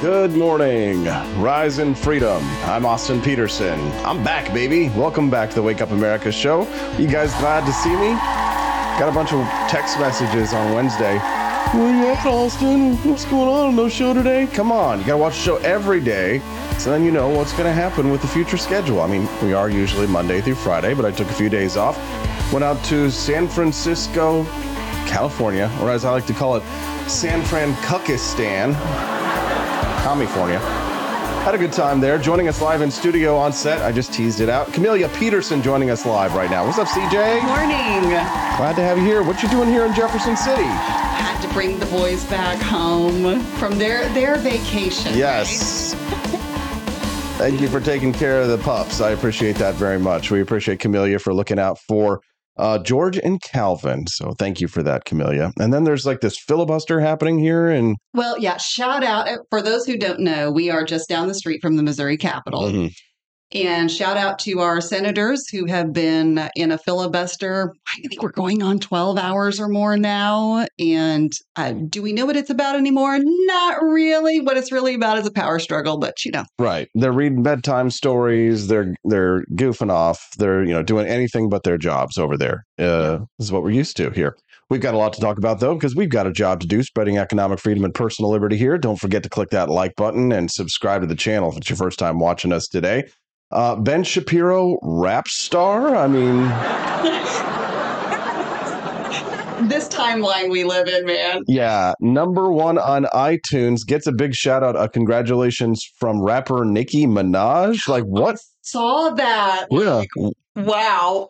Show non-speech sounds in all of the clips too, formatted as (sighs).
Good morning. Rise in freedom. I'm Austin Petersen. I'm back, baby. Welcome back to the Wake Up America show. You guys glad to see me? Got a bunch of text messages on Wednesday. Where you at, Austin? What's going on? No show today? Come on. You got to watch the show every day so then you know what's to happen with the future schedule. I mean, we are usually Monday through Friday, but I took a few days off. Went out to San Francisco, California, or as I like to call it, San Franciscan, California. Had a good time there. Joining us live in studio on set, I just teased it out. Camellia Petersen joining us live right now. What's up, CJ? Morning. Glad to have you here. What you doing here in Jefferson City? Had to bring the boys back home from their their vacation. Yes. Thank you for taking care of the pups. I appreciate that very much. We appreciate Camelia for looking out for uh, George and Calvin. So thank you for that, Camellia. And then there's like this filibuster happening here, and Well, yeah, shout out for those who don't know, we are just down the street from the Missouri Capitol. Mhm. And shout out to our senators who have been in a filibuster. I think we're going on 12 hours or more now. And uh, do we know what it's about anymore? Not really. What it's really about is a power struggle, but you know, right, they're reading bedtime stories. They're they're goofing off. They're you know doing anything but their jobs over there. Uh, This is what we're used to here. We've got a lot to talk about though, because we've got a job to do spreading economic freedom and personal liberty here. Don't forget to click that like button and subscribe to the channel if it's your first time watching us today. Uh, ben Shapiro, rap star. I mean, this timeline we live in, man. yeah, number one on iTunes gets a big shout out. A congratulations from rapper Nicki Minaj. Like, what? Saw that. Yeah. Wow.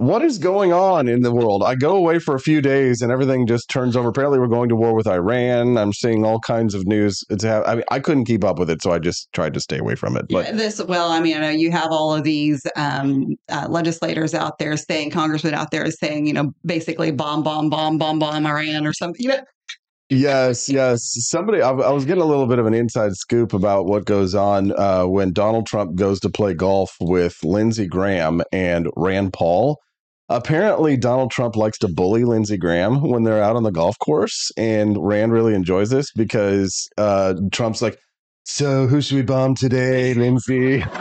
What is going on in the world? I go away for a few days and everything just turns over. Apparently, we're going to war with Iran. I'm seeing all kinds of news. It's I mean, I couldn't keep up with it, so I just tried to stay away from it. But Yeah, this well, I mean, I know you have all of these um, uh, legislators out there saying, congressmen out there saying, you know, basically bomb, bomb, bomb, bomb, bomb Iran or something. You know, Yes, yes. Somebody, I, I was getting a little bit of an inside scoop about what goes on uh, when Donald Trump goes to play golf with Lindsey Graham and Rand Paul. Apparently, Donald Trump likes to bully Lindsey Graham when they're out on the golf course, and Rand really enjoys this because uh, Trump's like, "So, who should we bomb today, Lindsey?" (laughs)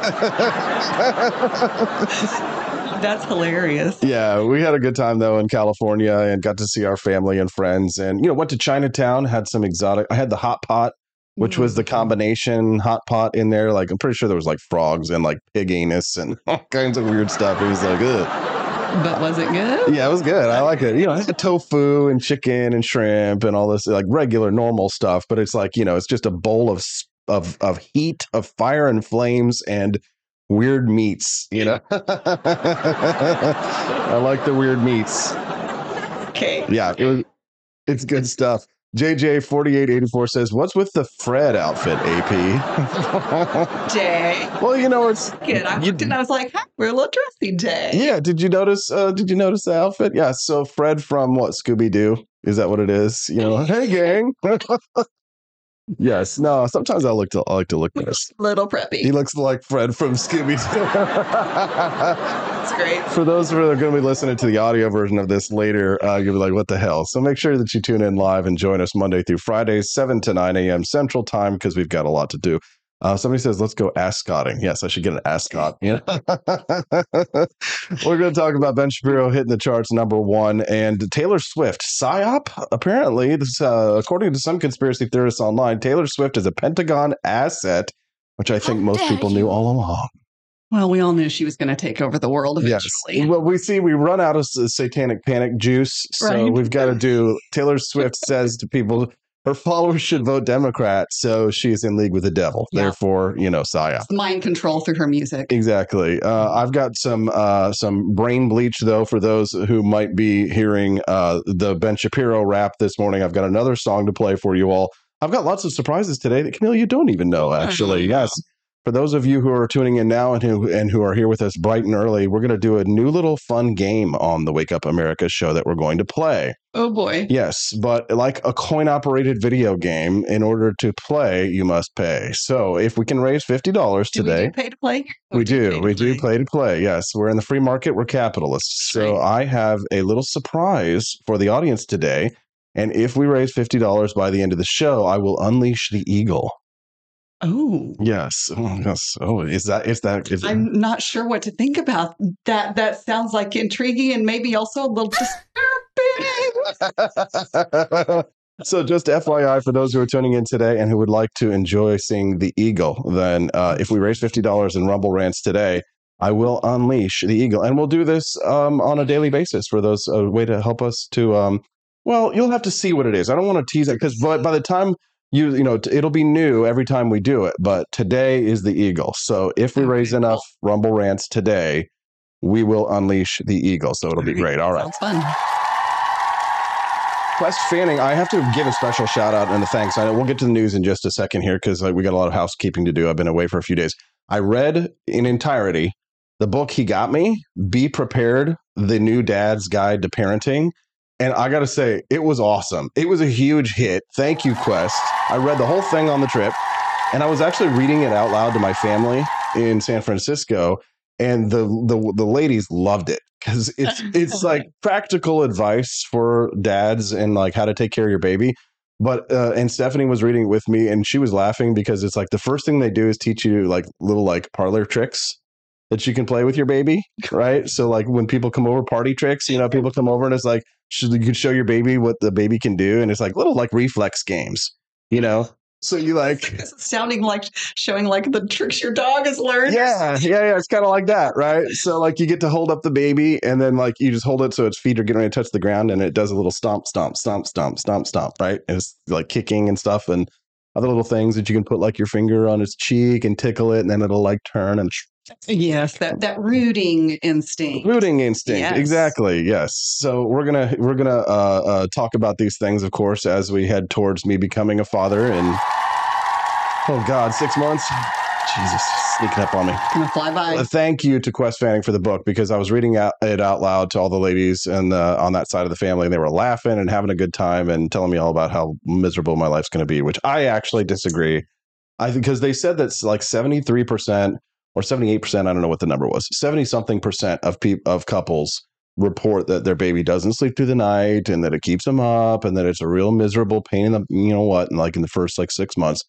that's hilarious. Yeah, we had a good time though in California and got to see our family and friends and you know went to Chinatown, had some exotic I had the hot pot, which was the combination hot pot in there. Like I'm pretty sure there was like frogs and like pig anus and (laughs) all kinds of weird stuff. It was like ugh. But was it good? Yeah, it was good. I like it. You know, I had tofu and chicken and shrimp and all this like regular normal stuff, but it's like, you know, it's just a bowl of of of heat, of fire and flames and weird meats, you know. (laughs) I like the weird meats. Okay. Yeah, it was, it's good stuff. JJ4884 says, What's with the Fred outfit, AP? Jay. (laughs) well, you know, it's. Good. I looked and I was like, huh, we're a little dressy, Jay. Yeah, did you notice? Uh, did you notice the outfit? Yeah, so Fred from what Scooby Doo is that what it is? You know, hey gang. (laughs) yes, no. Sometimes I look to I like to look this. Little preppy. He looks like Fred from Scooby Doo. (laughs) That's great. For those who are going to be listening to the audio version of this later, uh, you'll be like, what the hell? So make sure that you tune in live and join us Monday through Friday, 7 to 9 a.m. Central Time, because we've got a lot to do. Uh, somebody says, let's go ascotting. Yes, I should get an ascot. You (laughs) know? We're going to talk about Ben Shapiro hitting the charts number one and Taylor Swift. PSYOP, apparently, this, uh, according to some conspiracy theorists online, Taylor Swift is a Pentagon asset, which I think How most people knew all along. Well, we all knew she was going to take over the world eventually. Yes. Well, we see we run out of satanic panic juice, so Right. we've got to do. Taylor Swift (laughs) says to people, her followers should vote Democrat, so she's in league with the devil. Yeah. Therefore, you know, Saya. Mind control through her music. Exactly. Uh, I've got some uh, some brain bleach though for those who might be hearing uh, the Ben Shapiro rap this morning. I've got another song to play for you all. I've got lots of surprises today that Camille you don't even know (laughs) actually. Yes. For those of you who are tuning in now and who and who are here with us bright and early, we're going to do a new little fun game on the Wake Up America show that we're going to play. Oh boy. Yes, but like a coin operated video game, in order to play, you must pay. So if we can raise $50 Do today, we do pay to play? we do. pay We do play to play. Yes, we're in the free market. We're capitalists. So I have a little surprise for the audience today. And if we raise $50 by the end of the show, I will unleash the eagle. Oh, Yes. Oh, yes. Oh, is that is that is I'm not sure what to think about that. That sounds like intriguing and maybe also a little disturbing. (laughs) so just FYI for those who are tuning in today and who would like to enjoy seeing the eagle, then uh, if we raise fifty dollars in Rumble Rants today, I will unleash the eagle, and we'll do this um, on a daily basis for those a way to help us to. Um, well, you'll have to see what it is. I don't want to tease it because by, by the time you you know it'll be new every time we do it. But today is the eagle. So if we Okay, raise enough Rumble Rants today, we will unleash the eagle. So it'll be great. All right. Sounds fun. Quest Fanning, I have to give a special shout out and a thanks. I know we'll get to the news in just a second here because like, uh, we got a lot of housekeeping to do. I've been away for a few days. I read in entirety the book he got me, Be Prepared, the new dad's guide to parenting. And I got to say, it was awesome. It was a huge hit. Thank you, Quest. I read the whole thing on the trip and I was actually reading it out loud to my family in San Francisco. And the the, the ladies loved it because it's (laughs) it's like practical advice for dads and like how to take care of your baby. But uh, and Stephanie was reading it with me, and she was laughing because it's like the first thing they do is teach you like little like parlor tricks that you can play with your baby, (laughs) right? So like when people come over, party tricks, you know, people come over and it's like you can show your baby what the baby can do, and it's like little like reflex games, you know. So you like (laughs) sounding like showing like the tricks your dog has learned. yeah, yeah, yeah. It's kind of like that, right? So like you get to hold up the baby, and then like you just hold it so its feet are getting ready to touch the ground, and it does a little stomp, stomp, stomp, stomp, stomp, stomp, right? And it's like kicking and stuff, and other little things that you can put like your finger on its cheek and tickle it, and then it'll like turn and Yes, that that rooting instinct. rooting instinct. Yes. Exactly. Yes. So we're gonna we're gonna uh, uh, talk about these things, of course, as we head towards me becoming a father And oh god, six months. Jesus, sneaking up on me. Gonna fly by. Uh, thank you to Quest Fanning for the book because I was reading out, it out loud to all the ladies and uh, on that side of the family, and they were laughing and having a good time and telling me all about how miserable my life's going to be, which I actually disagree. I because they said that's like seventy three percent or seventy eight percent. I don't know what the number was. Seventy something percent of peop of couples report that their baby doesn't sleep through the night and that it keeps them up and that it's a real miserable pain in the you know what and like in the first like six months.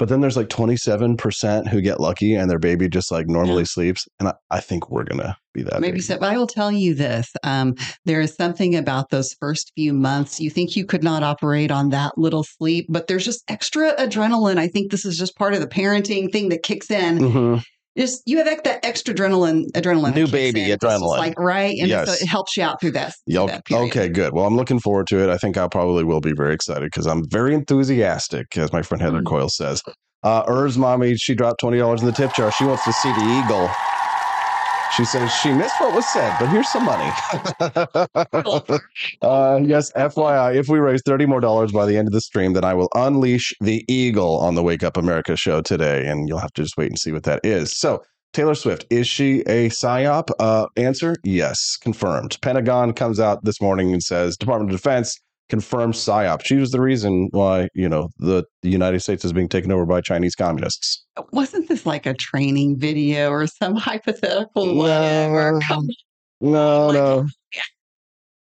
But then there's like 27% who get lucky and their baby just like normally sleeps. And I, I think we're going to be that. Maybe baby. so. But I will tell you this: um, there is something about those first few months. You think you could not operate on that little sleep, but there's just extra adrenaline. I think this is just part of the parenting thing that kicks in. Mhm. Just you have that extra adrenaline, adrenaline, New baby in. Adrenaline. like right, and Yes. so it helps you out through that. Yeah, that okay, good. Well, I'm looking forward to it. I think I probably will be very excited because I'm very enthusiastic, as my friend Heather Mm. Coyle says. Uh, Urs mommy, she dropped twenty dollars in the tip jar. She wants to see the eagle. She says she missed what was said, but here's some money. (laughs) uh, yes, FYI, if we raise thirty more dollars by the end of the stream, then I will unleash the eagle on the Wake Up America show today, and you'll have to just wait and see what that is. So. Taylor Swift, is she a PSYOP? Uh, answer, yes, confirmed. Pentagon comes out this morning and says Department of Defense confirms PSYOP. She was the reason why, you know, the, the United States is being taken over by Chinese communists. Wasn't this like a training video or some (laughs) hypothetical? No. No, Like- no.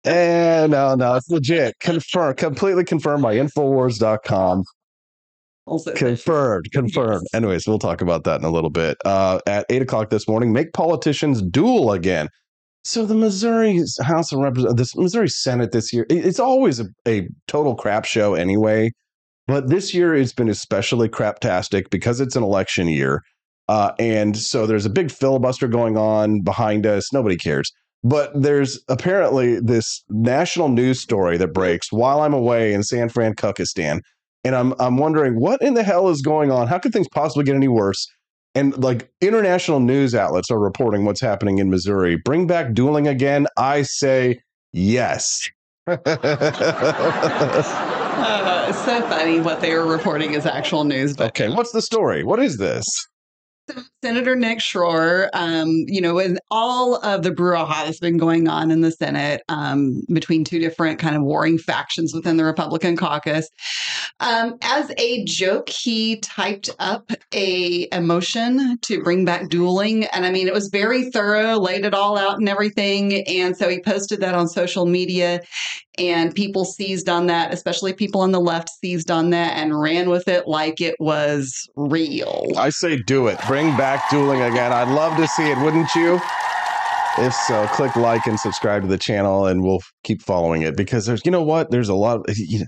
Eh, no, no, it's legit. Confirmed, completely confirmed by Infowars.com. on. So- Confirmed, confirmed. Yes. Anyways, we'll talk about that in a little bit. Uh, at eight o'clock this morning, make politicians duel again. So the Missouri House of Representatives, Missouri Senate this year, it's always a, a total crap show anyway. But this year it's been especially craptastic because it's an election year. Uh, and so there's a big filibuster going on behind us. Nobody cares. But there's apparently this national news story that breaks while I'm away in San Fran, Kukistan. And I'm I'm wondering what in the hell is going on? How could things possibly get any worse? And like international news outlets are reporting what's happening in Missouri. Bring back dueling again. I say yes. (laughs) Uh, so funny what they were reporting is actual news. But okay, what's the story? What is this? (laughs) Senator Nick Schroer, um, you know, with all of the brouhaha that's been going on in the Senate um, between two different kind of warring factions within the Republican caucus. Um, as a joke, he typed up a, a motion to bring back dueling. And I mean, it was very thorough, laid it all out and everything. And so he posted that on social media. And people seized on that, especially people on the left seized on that and ran with it like it was real. I say do it. Bring back dueling again. I'd love to see it, wouldn't you? If so, click like and subscribe to the channel and we'll keep following it because there's, you know what? There's a lot of, you know,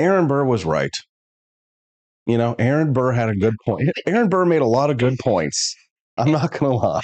Aaron Burr was right. You know, Aaron Burr had a good point. Aaron Burr made a lot of good points. I'm not going to lie.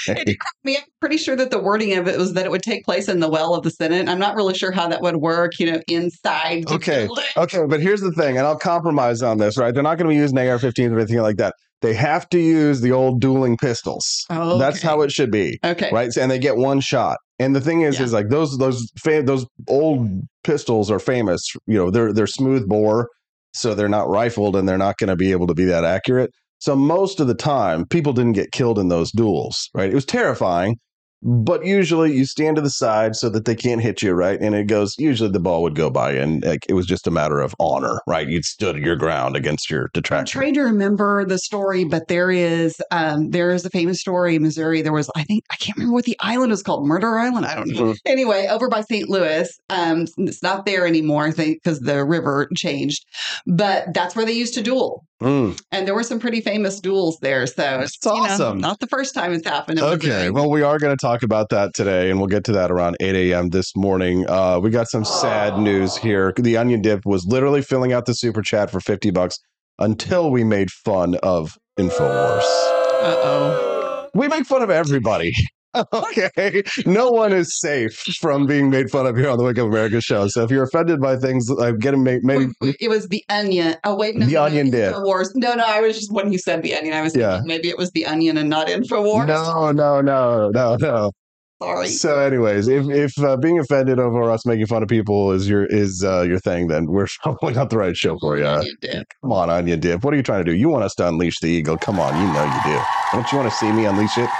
Mean, I'm pretty sure that the wording of it was that it would take place in the well of the Senate. I'm not really sure how that would work, you know, inside. the Okay. Okay, but here's the thing, and I'll compromise on this, right? They're not going to be using AR 15s or anything like that. They have to use the old dueling pistols. Oh, That's how it should be. Okay. right? And they get one shot. And the thing is, Yeah. is like those those fa- those old pistols are famous. You know, they're they're smooth bore, so they're not rifled, and they're not going to be able to be that accurate. So most of the time, people didn't get killed in those duels, right? It was terrifying, but usually you stand to the side so that they can't hit you, right? And it goes. Usually the ball would go by, and like it was just a matter of honor, right? You'd stood your ground against your detractors. I'm trying to remember the story, but there is um, there is a famous story in Missouri. There was, I think, I can't remember what the island is called, Murder Island. I don't know. Mhm. Anyway, over by St. Louis, um, it's not there anymore, I think, because the river changed. But that's where they used to duel, Mm. and there were some pretty famous duels there. So it's you know, awesome. not the first time it's happened. in Okay, well, we are going to talk about that today, and we'll get to that around 8 a.m. this morning. Uh, we got some sad news here. The Onion Dip was literally filling out the super chat for 50 bucks until we made fun of InfoWars. Uh oh. We make fun of everybody. (laughs) okay. No one is safe from being made fun of here on the Wake Up America show. So if you're offended by things, like getting made, maybe. It was the onion. Oh wait, no, The no, Onion did. Infowars. No, no, I was just when you said the onion, I was Yeah. thinking maybe it was the onion and not Infowars. No, no, no, no, no. Sorry. So, anyways, if if uh, being offended over us making fun of people is your is uh, your thing, then we're (laughs) probably not the right show for you. Onion dip. Come on, Onion Dip. What are you trying to do? You want us to unleash the eagle? Come on, you know you do. Don't you want to see me unleash it?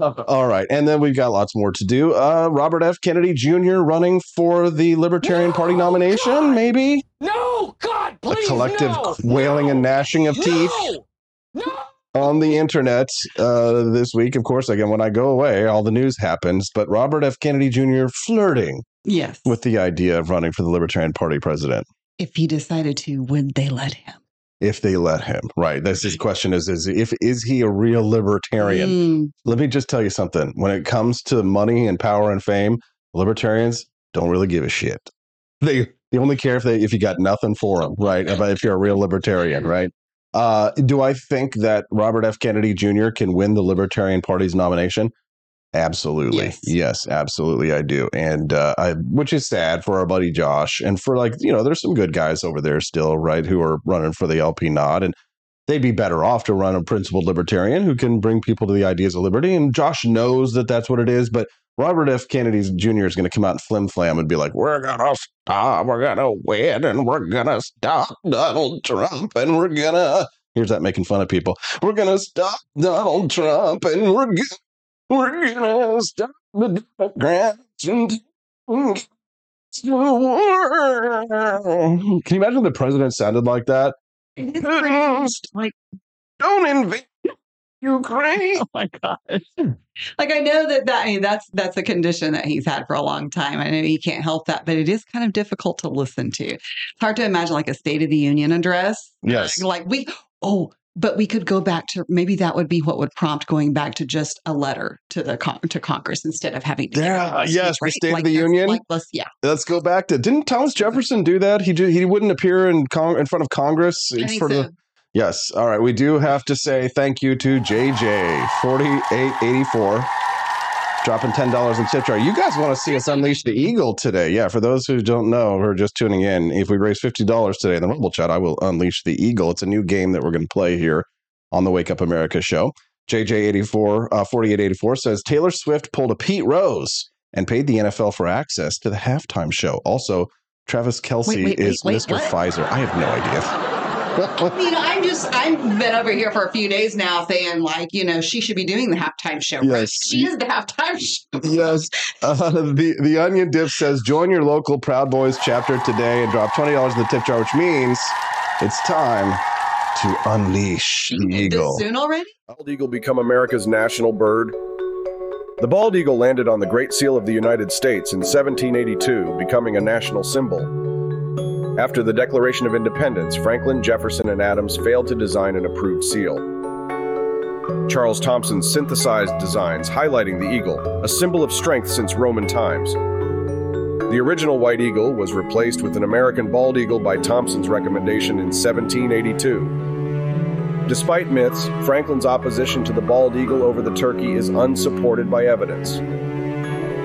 All right, and then we've got lots more to do. Uh, Robert F. Kennedy Jr. running for the Libertarian Party nomination, maybe No, God, please. a collective no, wailing and gnashing of teeth. no, no. on the internet uh, this week. Of course, again, when I go away, all the news happens. But Robert F. Kennedy Jr. flirting Yes. with the idea of running for the Libertarian Party president if he decided to, would they let him? If they let him. Right. That's his question: is is if is he a real libertarian? Mm, Let me just tell you something. When it comes to money and power and fame, libertarians don't really give a shit. They they only care if they if you got nothing for them, right? But if you're a real libertarian, right? Uh, do I think that Robert F. Kennedy Jr. can win the Libertarian Party's nomination? Absolutely, Yes. yes, absolutely, I do, and uh, I, which is sad for our buddy Josh, and for like you know, there's some good guys over there still, right, who are running for the LP nod, and they'd be better off to run a principled libertarian who can bring people to the ideas of liberty. And Josh knows that that's what it is, but Robert F. Kennedy Jr. is going to come out and flim flam and be like, "We're gonna stop, we're gonna win, and we're gonna stop Donald Trump, and we're gonna." Here's that making fun of people. We're gonna stop Donald Trump, and we're gonna we're gonna stop the Democrats. and- Can you imagine the president sounded like that? it is pretty, like, Don't invade Ukraine. (laughs) oh my gosh. Hmm. Like I know that that I mean, that's that's a condition that he's had for a long time. I know he can't help that, but it is kind of difficult to listen to. It's hard to imagine like a State of the Union address. Yes. Like we oh, but we could go back to maybe that would be what would prompt going back to just a letter to the con- to Congress instead of having to Yeah, yes, speak, the right? State of the Union. Like let's yeah. Let's go back to didn't Thomas Jefferson do that? He did, he wouldn't appear in con- in front of Congress for so. the Yes. All right. We do have to say thank you to JJ forty eight eighty four. Dropping ten dollars in tip jar. You guys want to see us unleash the eagle today? Yeah. For those who don't know or are just tuning in, if we raise fifty dollars today in the Rumble chat, I will unleash the eagle. It's a new game that we're going to play here on the Wake Up America show. JJ eighty four uh, forty eight eighty four says Taylor Swift pulled a Pete Rose and paid the NFL for access to the halftime show. Also, Travis Kelce Wait, wait, is wait, Mr. Pfizer. I have no idea. I mean, I'm just I've been over here for a few days now saying like, you know, she should be doing the halftime show. right? Yes. She is the halftime show. yes. Uh, the the Onion Dip says join your local Proud Boys chapter today and drop twenty dollars in the tip jar, which means it's time to unleash the eagle. soon already? Bald eagle become America's national bird? The bald eagle landed on the Great Seal of the United States in 1782, becoming a national symbol. After the Declaration of Independence, Franklin, Jefferson, and Adams failed to design an approved seal. Charles Thomson synthesized designs highlighting the eagle, a symbol of strength since Roman times. The original white eagle was replaced with an American bald eagle by Thomson's recommendation in 1782. Despite myths, Franklin's opposition to the bald eagle over the turkey is unsupported by evidence.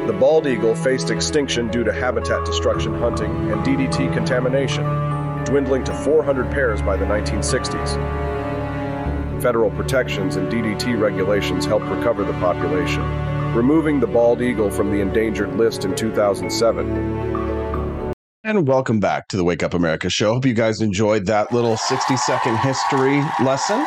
The bald eagle faced extinction due to habitat destruction hunting and DDT contamination, dwindling to 400 pairs by the 1960s. Federal protections and DDT regulations helped recover the population, removing the bald eagle from the endangered list in 2007. And welcome back to the Wake Up America show. Hope you guys enjoyed that little 60 second history lesson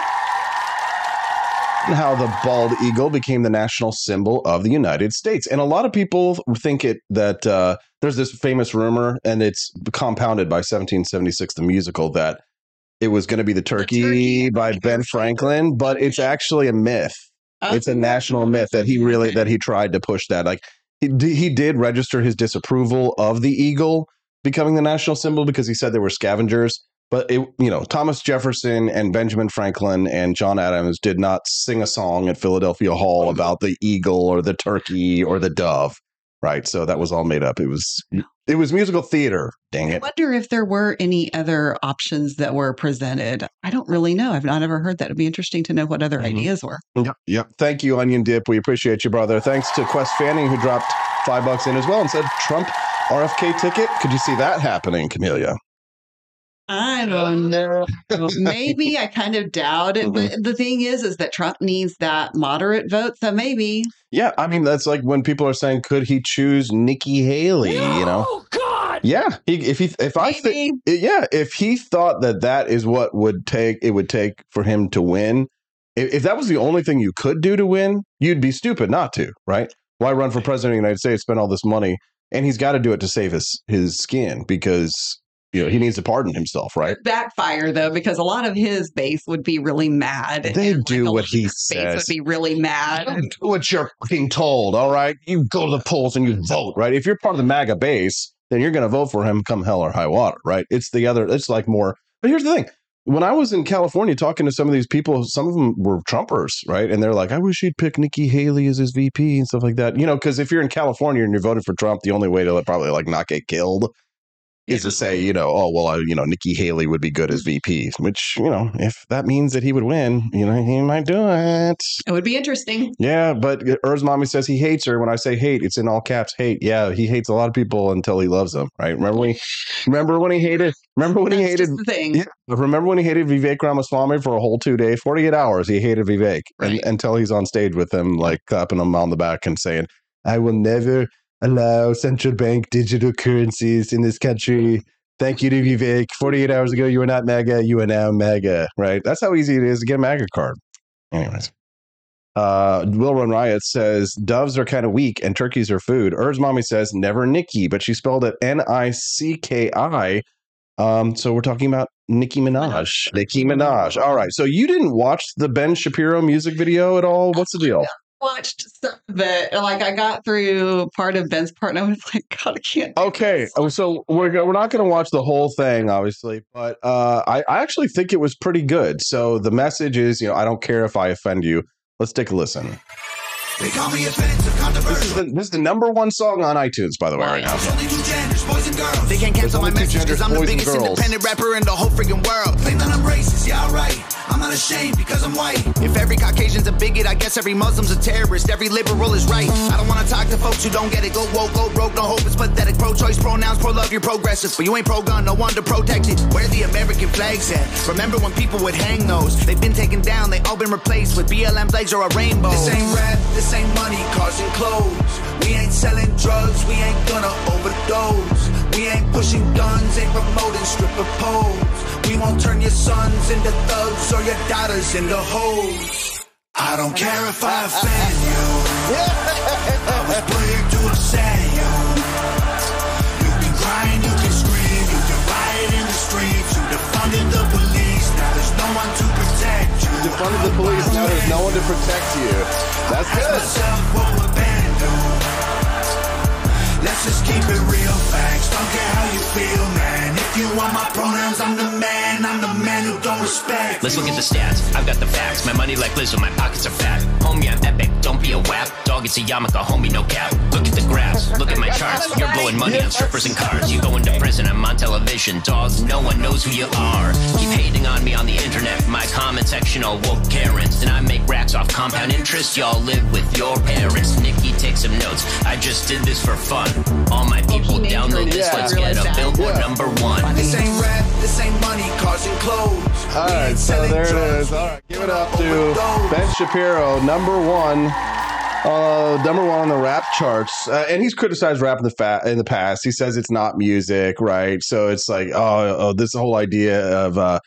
and how the bald eagle became the national symbol of the United States. And a lot of people think it that uh, there's this famous rumor, and it's compounded by 1776, the musical, that it was going to be the turkey, turkey. by Ben Franklin, but it's actually a myth. It's a national myth that he really that he tried to push that. Like he, he did register his disapproval of the eagle becoming the national symbol because he said they were scavengers. But it, you know, Thomas Jefferson and Benjamin Franklin and John Adams did not sing a song at Philadelphia Hall about the eagle or the turkey or the dove, right? So that was all made up. It was it was musical theater. Dang it! I wonder if there were any other options that were presented. I don't really know. I've not ever heard that. It'd be interesting to know what other Mhm. ideas were. Yep, yep. Thank you, Onion Dip. We appreciate you, brother. Thanks to Quest Fanning who dropped five bucks in as well and said Trump RFK ticket. Could you see that happening, Camellia? I don't know. maybe I kind of doubt it. Mm-hmm. But the thing is, is that Trump needs that moderate vote. So maybe Yeah, I mean that's like when people are saying, could he choose Nikki Haley? You know, Oh God! yeah. He, if he, if I, thi- maybe. yeah, if he thought that that is what would take, it would take for him to win. If, if that was the only thing you could do to win, you'd be stupid not to, right? Why run for president of the United States, spend all this money, and he's got to do it to save his his skin because you know he needs to pardon himself, right? backfire though, because a lot of his base would be really mad. They do a what he of his base says. would be really mad. Do what you're being told, all right? You go to the polls and you vote, right? If you're part of the MAGA base, then you're going to vote for him come hell or high water, right? It's the other, it's like more. But here's the thing when I was in California talking to some of these people, some of them were Trumpers, right? And they're like, I wish he'd pick Nikki Haley as his VP and stuff like that. You know, because if you're in California and you're voting for Trump, the only way to probably like not get killed is to say, you know, oh, well, I, you know, Nikki Haley would be good as VP, which, you know, if that means that he would win, you know, he might do it. It would be interesting. Yeah, but Er's mommy says he hates her. When I say hate, it's in all caps. Hate. Yeah, he hates a lot of people until he loves them. Right? Remember when he, remember when he hated? Remember when he hated? the thing. Yeah, remember when he hated Vivek Ramaswamy for a whole two days, forty eight hours? He hated Vivek and, until he's on stage with him, like clapping him on the back and saying, "I will never allow central bank digital currencies in this country." Thank you to Vivek. 48 hours ago, you were not MAGA. You are now MAGA, right? That's how easy it is to get a MAGA card. Anyways. Uh, Will Run Riot says doves are kind of weak and turkeys are food. Urs mommy says never Nikki, but she spelled it N I C K I. Um, so we're talking about Nicki Minaj. Nicki Minaj. All right. So you didn't watch the Ben Shapiro music video at all? What's the deal? Watched some of it. Like I got through part of Ben's part, and I was (laughs) like, God, I can't. Okay, this. oh, so we're we're not going to watch the whole thing, obviously, but uh, I I actually think it was pretty good. So the message is, you know, I don't care if I offend you. Let's take a listen. They call me offensive, This is the, this is the number one song on iTunes, by the way, right now. There's only two genders, boys and girls. They can't cancel my message because I'm the biggest independent rapper in the whole freaking world. Claim that I'm racist, yeah, alright. I'm not ashamed because I'm white. If every Caucasian's a bigot, I guess every Muslim's a terrorist. Every liberal is right. I don't want to talk to folks who don't get it. Go woke, go broke, no hope. It's pathetic. Pro-choice, pronouns, pro-love, you're progressive. But you ain't pro-gun, no wonder protected. Where the American flags at? Remember when people would hang those? They've been taken down, they all been replaced with BLM flags or a rainbow. This ain't rap, this ain't money, cars and clothes. We ain't selling drugs, we ain't gonna overdose. We ain't pushing guns, ain't promoting stripper poles. We won't turn your sons into thugs or your daughters into hoes. I don't care if I offend you. I was put to upset you. You can cry and you can scream, you can riot in the streets. You defunded the police, now there's no one to protect you. Defunded the police. Now there's no one to protect you. That's good. Let's just keep it real facts. Don't care how you feel, you want my pronouns, I'm the man. I'm the man who don't respect. Let's look at the stats. I've got the facts. My money like Lizzo, my pockets are fat. Homie, I'm epic. Don't be a wap. Dog, it's a yarmulke. Homie, no cap. Look at the graphs. Look at my charts. You're blowing money on strippers and cars. You going to prison. I'm on television. Dog, no one knows who you are. Keep hating on me on the internet. My comment section all woke Karens. And I make racks off compound interest. Y'all live with your parents. Nikki, take some notes. I just did this for fun. All my people download this. Let's get a billboard number one. This ain't rap, this ain't money, cars and clothes. All right, so there it drugs. is. All right, give it up to. Ben Shapiro, number one, uh, number one on the rap charts, uh, and he's criticized rap in the fa- in the past. He says it's not music, right? So it's like, oh, oh this whole idea of uh,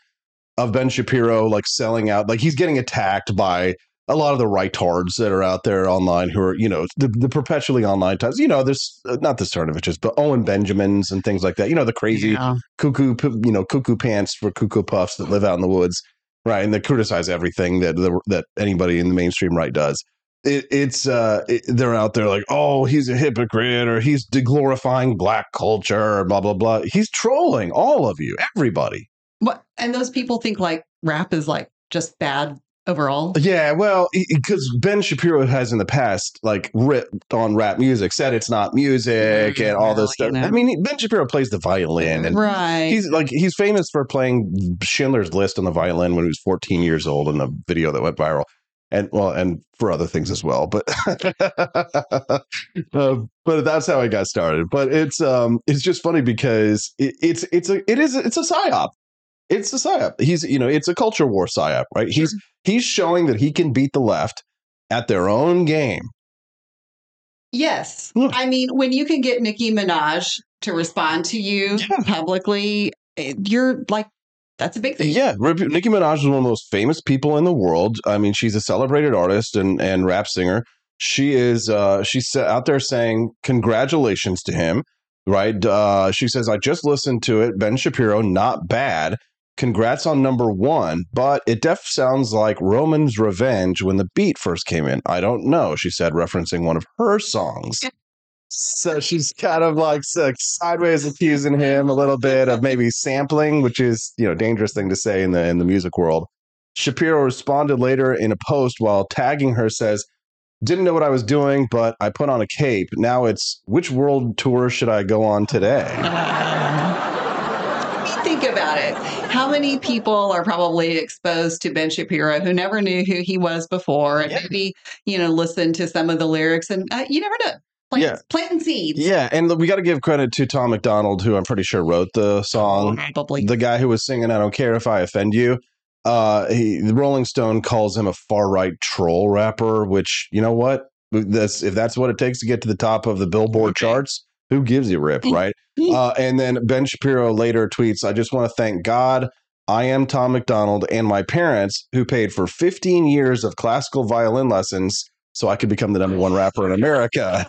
of Ben Shapiro like selling out, like he's getting attacked by a lot of the rightards that are out there online who are, you know, the, the perpetually online types. You know, there's uh, not the Cernoviches, but Owen Benjamins and things like that. You know, the crazy Yeah. cuckoo, you know, cuckoo pants for cuckoo puffs that live out in the woods, right? And they criticize everything that that anybody in the mainstream right does. It, it's uh, it, they're out there like, oh, he's a hypocrite or he's deglorifying black culture or blah blah blah. He's trolling all of you, everybody. What? And those people think like rap is like just bad overall. Yeah, well, because Ben Shapiro has in the past like ripped on rap music, said it's not music Mm, and all this well, stuff. you know. I mean, Ben Shapiro plays the violin and Right. He's like he's famous for playing Schindler's List on the violin when he was 14 years old in a video that went viral, and well, and for other things as well. But uh, (laughs) but that's how I got started. But it's um it's just funny because it, it's it's a it is it's a psyop. It's a psyop. He's you know it's a culture war psyop, right? He's he's showing that he can beat the left at their own game. Yes. Look. I mean, when you can get Nicki Minaj to respond to you Yeah. publicly, eh, you're like, that's a big thing. Yeah, Nicki Minaj is one of the most famous people in the world. I mean, she's a celebrated artist and and rap singer. She is uh she's out there saying congratulations to him, right? Uh she says I just listened to it, Ben Shapiro, not bad. Congrats on number 1, but it def sounds like Roman's Revenge when the beat first came in. I don't know, she said referencing one of her songs. So she's kind of like so sideways accusing him a little bit of maybe sampling, which is you know dangerous thing to say in the in the music world. Shapiro responded later in a post while tagging her says, "Didn't know what I was doing, but I put on a cape. Now it's which world tour should I go on today?" (laughs) Think about it. How many people are probably exposed to Ben Shapiro who never knew who he was before and Yeah. maybe, you know, listen to some of the lyrics and uh, you never know. Plant, Yeah. Planting seeds. Yeah, and we got to give credit to Tom MacDonald, who I'm pretty sure wrote the song. Probably. the guy who was singing "I Don't Care If I Offend You." Uh, he, the Rolling Stone calls him a far right troll rapper. Which you know what? That's if that's what it takes to get to the top of the Billboard charts. Who gives you a rip, (laughs) right? uh, and then Ben Shapiro later tweets, "I just want to thank God." I am Tom MacDonald and my parents who paid for 15 years of classical violin lessons so I could become the number one rapper in America.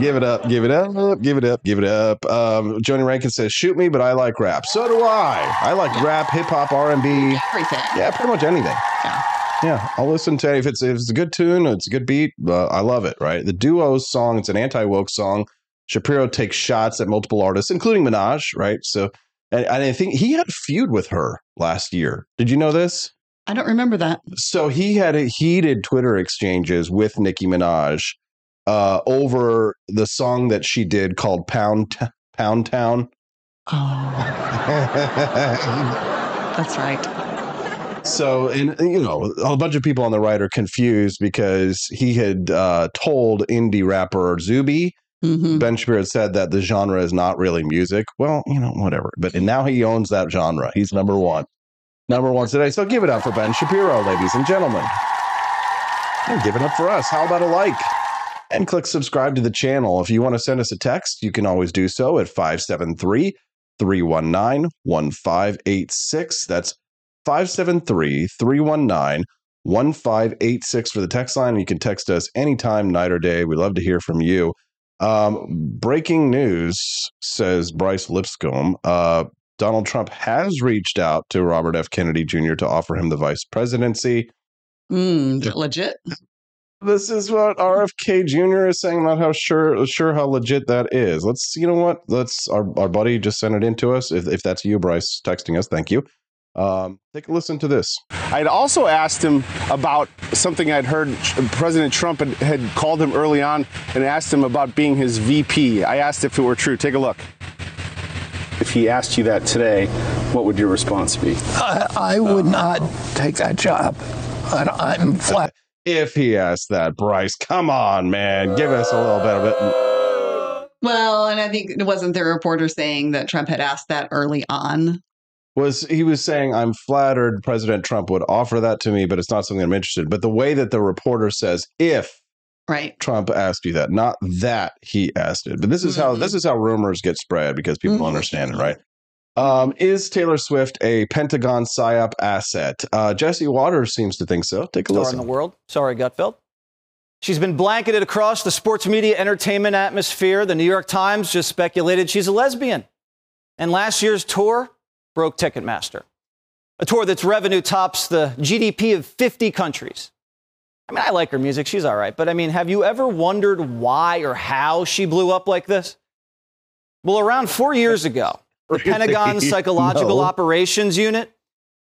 Give it up, give it up, give it up, give it up. Um, Joni Rankin says, "Shoot me, but I like rap. So do I. I like rap, hip hop, R and B. Everything. Yeah, pretty much anything. Yeah. Yeah, I'll listen to if it's if it's a good tune, it's a good beat. Uh, I love it. Right, the duo's song. It's an anti woke song. Shapiro takes shots at multiple artists, including Minaj. Right, so and, and I think he had a feud with her last year. Did you know this? I don't remember that. So he had a heated Twitter exchanges with Nicki Minaj uh, over the song that she did called Pound T- Pound Town. Oh, (laughs) that's right. So, and you know, a bunch of people on the right are confused because he had uh, told indie rapper Zuby hmm Ben Shapiro said that the genre is not really music. Well, you know, whatever. But and now he owns that genre. He's number one. Number one today. So give it up for Ben Shapiro, ladies and gentlemen. And give it up for us. How about a like? And click subscribe to the channel. If you want to send us a text, you can always do so at 573 319 1586. That's 573 319 1586 for the text line. You can text us anytime, night or day. We love to hear from you. Um, breaking news says Bryce Lipscomb. Uh, Donald Trump has reached out to Robert F. Kennedy Jr. to offer him the vice presidency. Mm, legit. This is what RFK Jr. is saying about how sure sure how legit that is. Let's you know what? Let's our, our buddy just sent it in to us. If, if that's you, Bryce, texting us, thank you. Um, take a listen to this. I'd also asked him about something I'd heard President Trump had, had called him early on and asked him about being his VP. I asked if it were true. Take a look. If he asked you that today, what would your response be? I, I would not take that job. I, I'm flat. If he asked that, Bryce, come on, man, give us a little bit of it. Well, and I think it wasn't the reporter saying that Trump had asked that early on. Was he was saying I'm flattered President Trump would offer that to me, but it's not something I'm interested. in. But the way that the reporter says, if Right. Trump asked you that, not that he asked it. But this is how Mhm. this is how rumors get spread because people don't Mhm. understand it, right? Um, is Taylor Swift a Pentagon psyop asset? Uh, Jesse Watters seems to think so. Take a star listen. in the world. Sorry, Gutfeld. She's been blanketed across the sports media entertainment atmosphere. The New York Times just speculated she's a lesbian. And last year's tour broke Ticketmaster, a tour that's revenue tops the GDP of 50 countries. I mean, I like her music. She's all right. But I mean, have you ever wondered why or how she blew up like this? Well, around four years ago, the (laughs) Really? Pentagon Psychological No. Operations Unit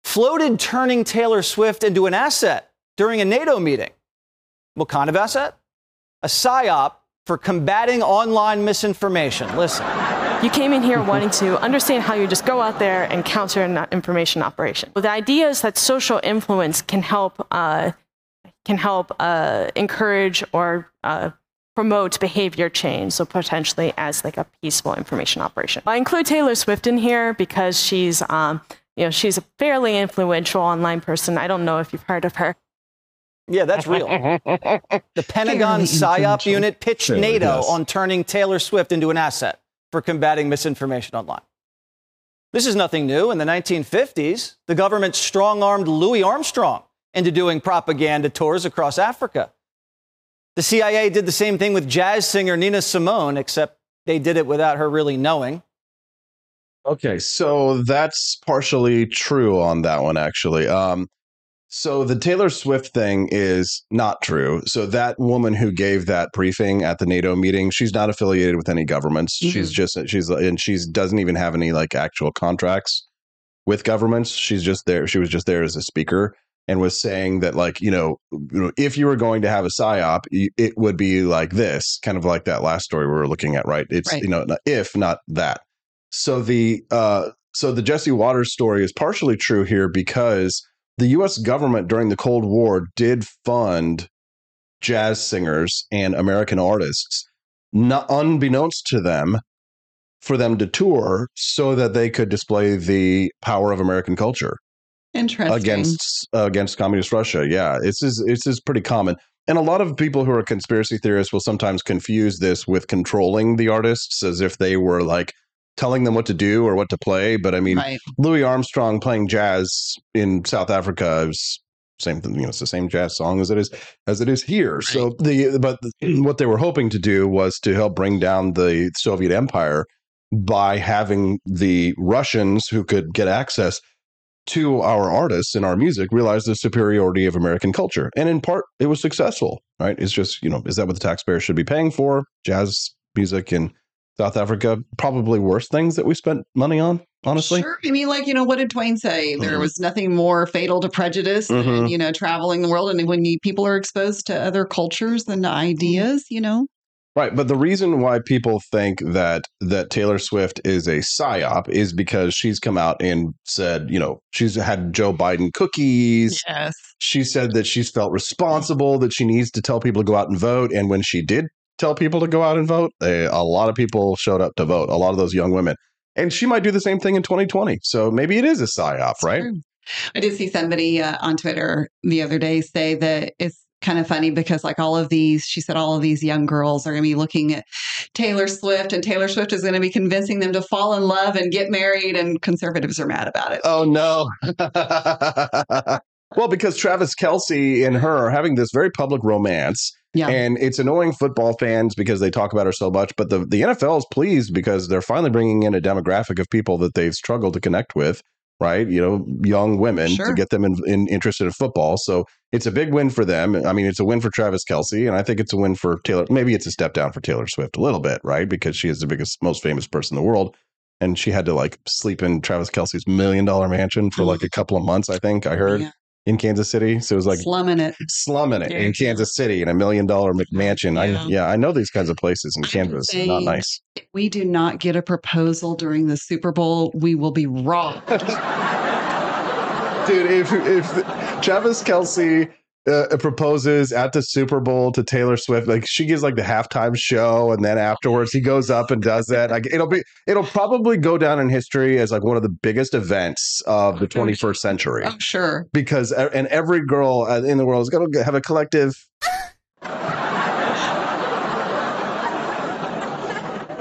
floated turning Taylor Swift into an asset during a NATO meeting. What kind of asset? A psyop for combating online misinformation. Listen. You came in here wanting to understand how you just go out there and counter an information operation. Well, the idea is that social influence can help uh, can help uh, encourage or uh, promote behavior change. So potentially as like a peaceful information operation. I include Taylor Swift in here because she's um, you know she's a fairly influential online person. I don't know if you've heard of her. Yeah, that's real. (laughs) The Pentagon Fairly PSYOP unit pitched Fairly, NATO yes. on turning Taylor Swift into an asset for combating misinformation online. This is nothing new. In the 1950s, the government strong armed Louis Armstrong into doing propaganda tours across Africa. The CIA did the same thing with jazz singer Nina Simone, except they did it without her really knowing. Okay, so that's partially true on that one, actually. Um, so the Taylor Swift thing is not true. So that woman who gave that briefing at the NATO meeting, she's not affiliated with any governments. She's just she's and she's doesn't even have any like actual contracts with governments. She's just there. She was just there as a speaker and was saying that like you know, you know if you were going to have a psyop, it would be like this, kind of like that last story we were looking at, right? It's Right. you know if not that. So the uh, so the Jesse Watters story is partially true here because the U.S. government during the Cold War did fund jazz singers and American artists, not unbeknownst to them, for them to tour so that they could display the power of American culture Interesting. against uh, against communist Russia. Yeah, this is this is pretty common. And a lot of people who are conspiracy theorists will sometimes confuse this with controlling the artists as if they were like telling them what to do or what to play. But I mean, right. Louis Armstrong playing jazz in South Africa is same thing. You know, it's the same jazz song as it is as it is here. So the but the, (clears throat) what they were hoping to do was to help bring down the Soviet Empire by having the Russians who could get access to our artists and our music realize the superiority of American culture. And in part, it was successful, right? It's just, you know, is that what the taxpayer should be paying for? Jazz music in South Africa, probably worse things that we spent money on, honestly. Sure. I mean, like, you know, what did Twain say? There Mhm. was nothing more fatal to prejudice than, Mhm. you know, traveling the world. And when you, people are exposed to other cultures and ideas, you know, Right, but the reason why people think that that Taylor Swift is a psyop is because she's come out and said, you know, she's had Joe Biden cookies. yes. She said that she's felt responsible, that she needs to tell people to go out and vote. And when she did tell people to go out and vote, they, a lot of people showed up to vote. A lot of those young women, and she might do the same thing in 2020. So maybe it is a psyop, right? True. I did see somebody uh, on Twitter the other day say that it's kind of funny because, like, all of these, she said, all of these young girls are going to be looking at Taylor Swift, and Taylor Swift is going to be convincing them to fall in love and get married, and conservatives are mad about it. Oh no. (laughs) well, because Travis Kelce and her are having this very public romance. Yeah. And it's annoying football fans because they talk about her so much, but the, the NFL is pleased because they're finally bringing in a demographic of people that they've struggled to connect with. right? You know, young women Sure. to get them in, in interested in football. So it's a big win for them. I mean, it's a win for Travis Kelce, and I think it's a win for Taylor. Maybe it's a step down for Taylor Swift a little bit, right? Because she is the biggest, most famous person in the world. And she had to like sleep in Travis Kelce's million dollar mansion for like a couple of months, I think I heard Yeah. In Kansas City. So it was like Slumming it. slumming it Yeah. in Kansas City in a million dollar McMansion. I, Yeah. yeah, I know these kinds of places in Kansas. Not nice. If we do not get a proposal during the Super Bowl, we will be wrong. (laughs) Dude, if if Travis Kelce uh, proposes at the Super Bowl to Taylor Swift, like she gives like the halftime show, and then afterwards he goes up and does that. Like it'll be, it'll probably go down in history as like one of the biggest events of the 21st century. oh, sure. Because and every girl uh, in the world is gonna have a collective. (laughs)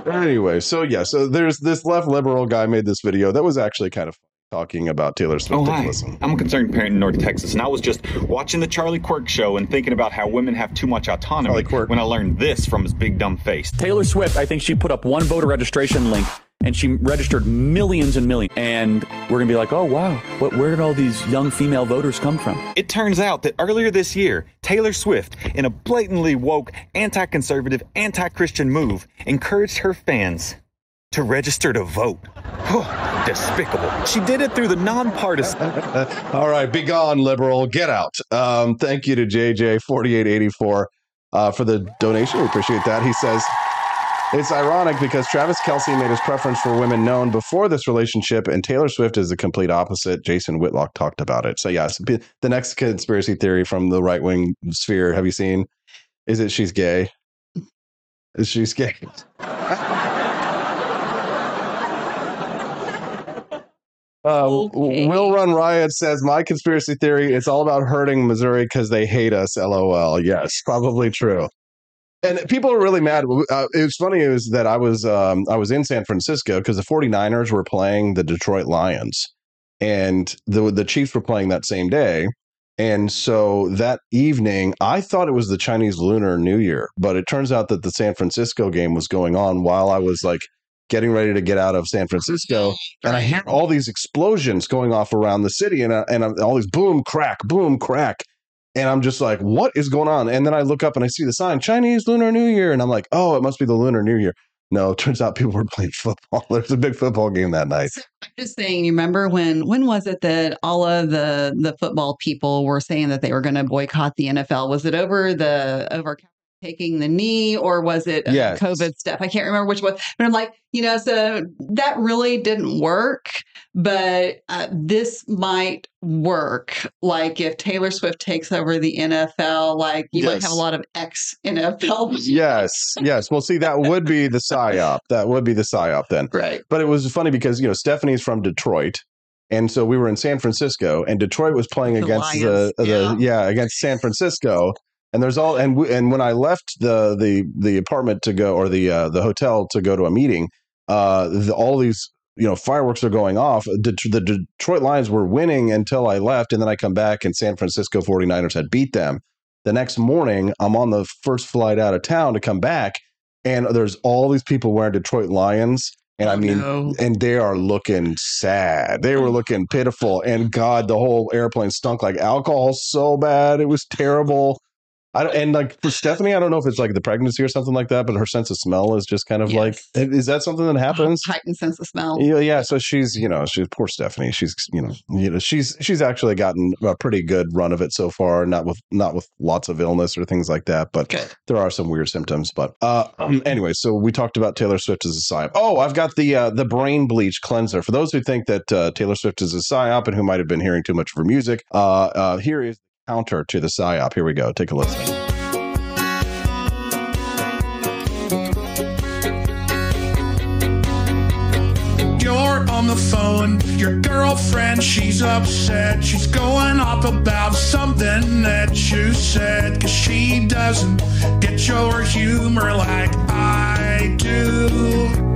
Anyway, so yeah, so there's this left liberal guy made this video that was actually kind of talking about Taylor Swift. Oh, hi. I'm a concerned parent in North Texas, and I was just watching the Charlie Kirk show and thinking about how women have too much autonomy when I learned this from his big dumb face. Taylor Swift, I think she put up one voter registration link and she registered millions and millions. And we're going to be like, oh, wow, what, where did all these young female voters come from? It turns out that earlier this year, Taylor Swift, in a blatantly woke, anti conservative, anti Christian move, encouraged her fans to register to vote. Despicable. She did it through the nonpartisan. (laughs) All right, be gone, liberal. Get out. Um, thank you to JJ4884 uh, for the donation. We appreciate that. He says, it's ironic because Travis Kelce made his preference for women known before this relationship, and Taylor Swift is the complete opposite. Jason Whitlock talked about it. So, yes, the next conspiracy theory from the right wing sphere, have you seen? Is it she's gay? Is she's gay? (laughs) Uh, Will Run Riot says my conspiracy theory it's all about hurting Missouri because they hate us. LOL. Yes, probably true. And people are really mad. Uh, it was funny is that I was um, I was in San Francisco because the 49ers were playing the Detroit Lions, and the the Chiefs were playing that same day. And so that evening, I thought it was the Chinese Lunar New Year, but it turns out that the San Francisco game was going on while I was like getting ready to get out of San Francisco, and I hear all these explosions going off around the city, and I, and I'm, all these boom, crack, boom, crack, and I'm just like, what is going on? And then I look up and I see the sign Chinese Lunar New Year, and I'm like, oh, it must be the Lunar New Year. No, it turns out people were playing (laughs) football. There's a big football game that night. I'm just saying, you remember when when was it that all of the the football people were saying that they were going to boycott the NFL? Was it over the over taking the knee or was it Yes. COVID stuff? I can't remember which one. But I'm like, you know, so that really didn't work. But uh, this might work. Like if Taylor Swift takes over the NFL, like you might have a lot of ex NFL. Yes, yes. Well, see, that would be the psyop. That would be the psyop then. Right. But it was funny because you know Stephanie's from Detroit, and so we were in San Francisco, and Detroit was playing The against Lions, the, the yeah. against San Francisco. And there's all and we, and when I left the the the apartment to go or the uh, the hotel to go to a meeting, uh, the, all these you know fireworks are going off. Det- the Detroit Lions were winning until I left, and then I come back and San Francisco 49ers had beat them. The next morning, I'm on the first flight out of town to come back, and there's all these people wearing Detroit Lions. And I mean, no. and they are looking sad. They were looking pitiful. And God, the whole airplane stunk like alcohol so bad. It was terrible. I don't, and like for Stephanie, I don't know if it's like the pregnancy or something like that, but her sense of smell is just kind of like, is that something that happens? (gasps) Heightened sense of smell. Yeah, yeah. So she's, you know, she's poor Stephanie. She's, you know, you know, she's she's actually gotten a pretty good run of it so far. Not with not with lots of illness or things like that, but there are some weird symptoms. But uh, anyway, so we talked about Taylor Swift as a psyop. Oh, I've got the uh, the brain bleach cleanser for those who think that uh, Taylor Swift is a psyop and who might have been hearing too much of her music. Uh, uh, here is counter to the psyop. Here we go. Take a listen. You're on the phone, your girlfriend, she's upset. She's going off about something that you said. Cause she doesn't get your humor like I do.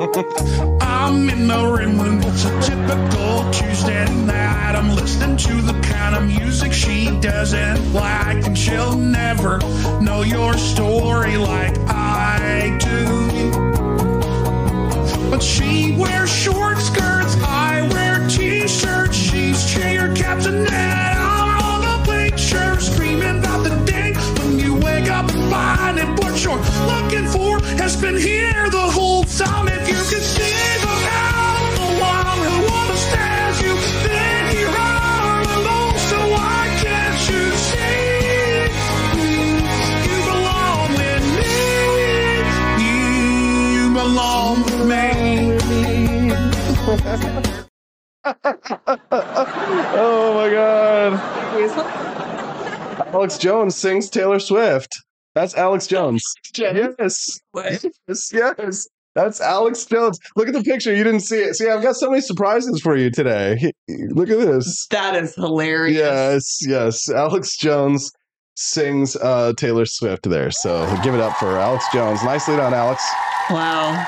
(laughs) I'm in the room when it's typical Tuesday night. I'm listening to the kind of music she doesn't like, and she'll never know your story like I do. But she wears short skirts, I wear t shirts, she's chair captain, and. I'm on the screaming about the day when you wake up and find it. What you're looking for has been here the whole time. If you can see (laughs) oh my god. Alex Jones sings Taylor Swift. That's Alex Jones. (laughs) Yes. Yes, yes. That's Alex Jones. Look at the picture. You didn't see it. See, I've got so many surprises for you today. (laughs) Look at this. That is hilarious. Yes, yes. Alex Jones sings uh, Taylor Swift there. So give it up for Alex Jones. Nicely done, Alex. Wow.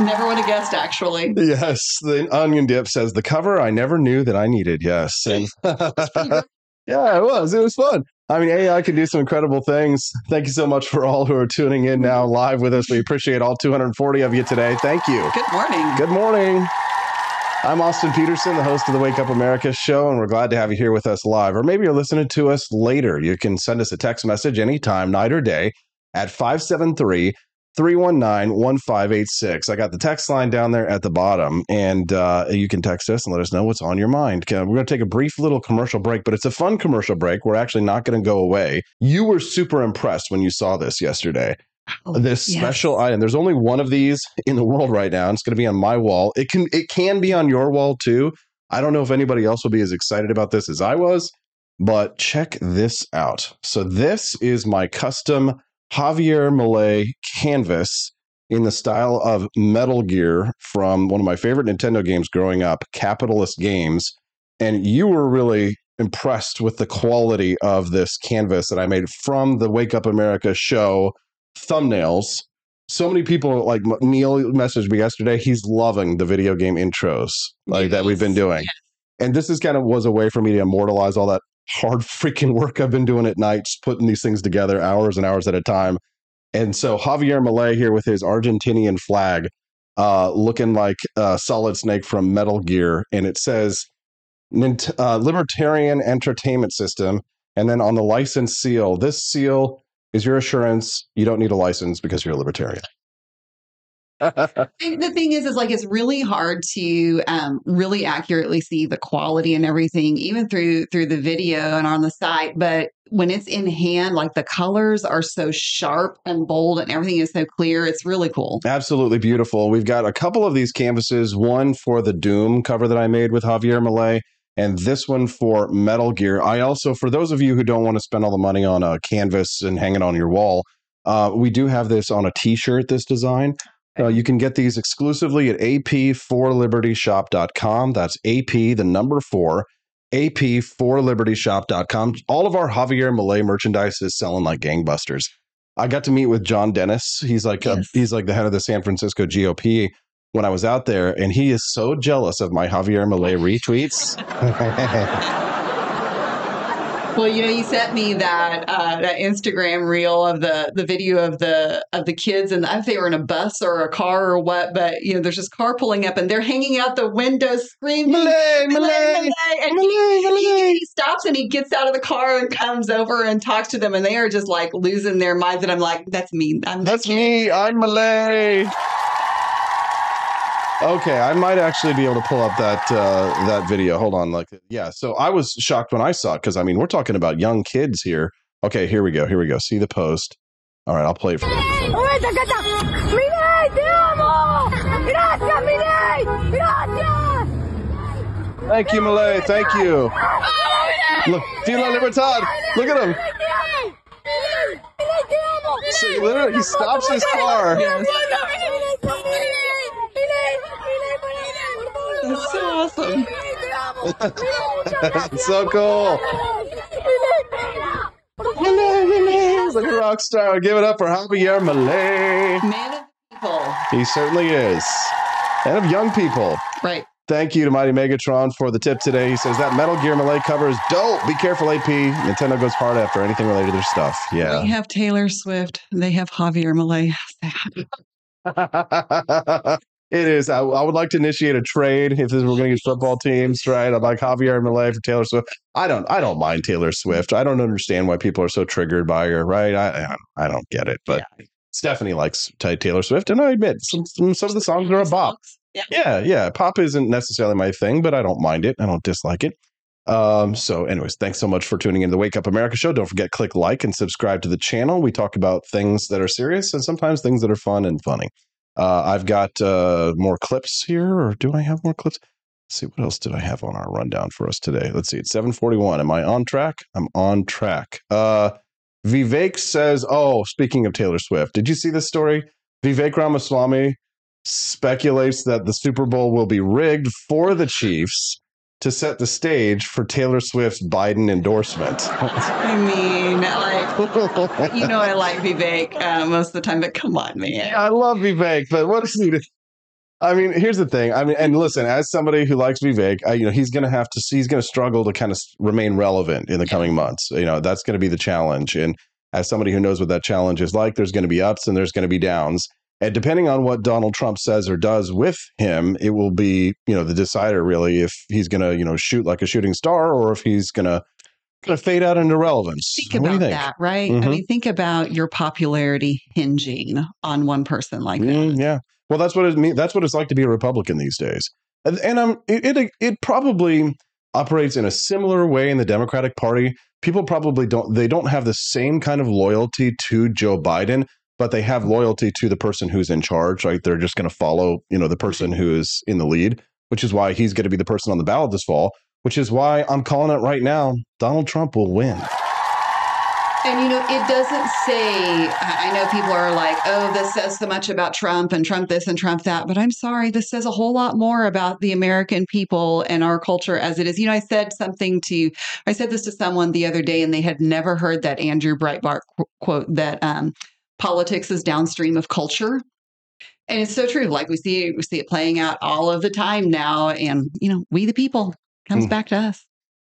Never would have guessed, actually. Yes, the onion dip says the cover I never knew that I needed. Yes, and (laughs) yeah, it was. It was fun. I mean, AI can do some incredible things. Thank you so much for all who are tuning in now live with us. We appreciate all 240 of you today. Thank you. Good morning. Good morning. I'm Austin Petersen, the host of the Wake Up America show, and we're glad to have you here with us live. Or maybe you're listening to us later. You can send us a text message anytime, night or day, at 573 319 1586. I got the text line down there at the bottom, and uh, you can text us and let us know what's on your mind. We're going to take a brief little commercial break, but it's a fun commercial break. We're actually not going to go away. You were super impressed when you saw this yesterday. this yes. special item. There's only one of these (laughs) in the world right now. And it's going to be on my wall. It can it can be on your wall too. I don't know if anybody else will be as excited about this as I was, but check this out. So this is my custom Javier Milei canvas in the style of Metal Gear from one of my favorite Nintendo games growing up, Capitalist Games. And you were really impressed with the quality of this canvas that I made from the Wake Up America show thumbnails. So many people like Neil messaged me yesterday. He's loving the video game intros like that we've been doing. And this is kind of was a way for me to immortalize all that hard freaking work I've been doing at nights, putting these things together hours and hours at a time. And so Javier Milei here with his Argentinian flag, uh, looking like uh, Solid Snake from Metal Gear, and it says uh, Libertarian Entertainment System. And then on the license seal, this seal is your assurance you don't need a license because you're a libertarian. (laughs) the thing is, is like it's really hard to um, really accurately see the quality and everything, even through through the video and on the site. But when it's in hand, like the colors are so sharp and bold, and everything is so clear. It's really cool. Absolutely beautiful. We've got a couple of these canvases, one for the Doom cover that I made with Javier Milei, and this one for Metal Gear. I also, for those of you who don't want to spend all the money on a canvas and hang it on your wall, uh, we do have this on a t shirt, this design. Uh, you can get these exclusively at ap4libertyshop.com. That's AP, the number four, ap4libertyshop.com. All of our Javier Milei merchandise is selling like gangbusters. I got to meet with John Dennis. He's like uh, he's like the head of the San Francisco GOP when I was out there, and he is so jealous of my Javier Milei retweets. (laughs) (laughs) Well, you know, you sent me that uh, that Instagram reel of the the video of the of the kids, and I don't know if they were in a bus or a car or what, but you know, there's this car pulling up, and they're hanging out the window screaming, Milei, Milei, and he, he, he stops and he gets out of the car and comes over and talks to them, and they are just like losing their minds, and I'm like, that's me, I'm That's me. I'm Milei. Okay, I might actually be able to pull up that uh, that video. Hold on, like yeah. So I was shocked when I saw it because I mean we're talking about young kids here. Okay, here we go. Here we go. See the post. All right, I'll play it for you. ¡Milei, te amo! ¡Gracias, Milei! ¡Gracias! Thank you, Milei. Thank you. Look, Fila Libertad. Look at him. So he literally he stops his car. That's so awesome. so cool. Milei, Milei. He's like a rock star. Give it up for Javier Milei. Man of people. He certainly is. And of young people. Right. Thank you to Mighty Megatron for the tip today. He says that Metal Gear Milei cover is dope. Be careful, AP. Nintendo goes hard after anything related to their stuff. We Yeah. have Taylor Swift. They have Javier Milei. (laughs) it is. I, I would like to initiate a trade if this, we're going to get football teams, right? I'd like Javier Milei for Taylor Swift. I don't. I don't mind Taylor Swift. I don't understand why people are so triggered by her, right? I I don't get it, but Stephanie likes Taylor Swift, and I admit some some, some of the songs are a bop. Yeah, yeah. Pop isn't necessarily my thing, but I don't mind it. I don't dislike it. Um, so, anyways, thanks so much for tuning in to the Wake Up America show. Don't forget, click like and subscribe to the channel. We talk about things that are serious and sometimes things that are fun and funny. Uh, I've got uh, more clips here, or do I have more clips? Let's see what else did I have on our rundown for us today. Let's see. It's 741. Am I on track? I'm on track. Uh, Vivek says, "Oh, speaking of Taylor Swift, did you see this story? Vivek Ramaswamy speculates that the Super Bowl will be rigged for the Chiefs." To set the stage for Taylor Swift's Biden endorsement. I mean, like, (laughs) you know, I like Vivek uh, most of the time, but come on, man. Yeah, I love Vivek, but what is he? To, I mean, here's the thing. I mean, and listen, as somebody who likes Vivek, I, you know, he's going to have to. See, he's going to struggle to kind of remain relevant in the coming months. You know, that's going to be the challenge. And as somebody who knows what that challenge is like, there's going to be ups and there's going to be downs. And depending on what Donald Trump says or does with him, it will be, you know, the decider really if he's going to, you know, shoot like a shooting star or if he's going to going to fade out into relevance. Think What about think? that, right? Mhm. I mean, think about your popularity hinging on one person like that. Mm, yeah. Well, that's what it means. That's what it's like to be a Republican these days. And, and um, it, it it probably operates in a similar way in the Democratic Party. People probably don't. They don't have the same kind of loyalty to Joe Biden, but they have loyalty to the person who's in charge. Right? They're just going to follow, you know, the person who is in the lead, which is why he's going to be the person on the ballot this fall. Which is why I'm calling it right now. Donald Trump will win. And you know, it doesn't say, I I know people are like, oh, this says so much about Trump and Trump this and Trump that. But I'm sorry, this says a whole lot more about the American people and our culture as it is. You know, I said something to, I said this to someone the other day, and they had never heard that Andrew Breitbart qu- quote that um, politics is downstream of culture. And it's so true. Like we see, we see it playing out all of the time now. And, you know, we the people comes Mm. back to us.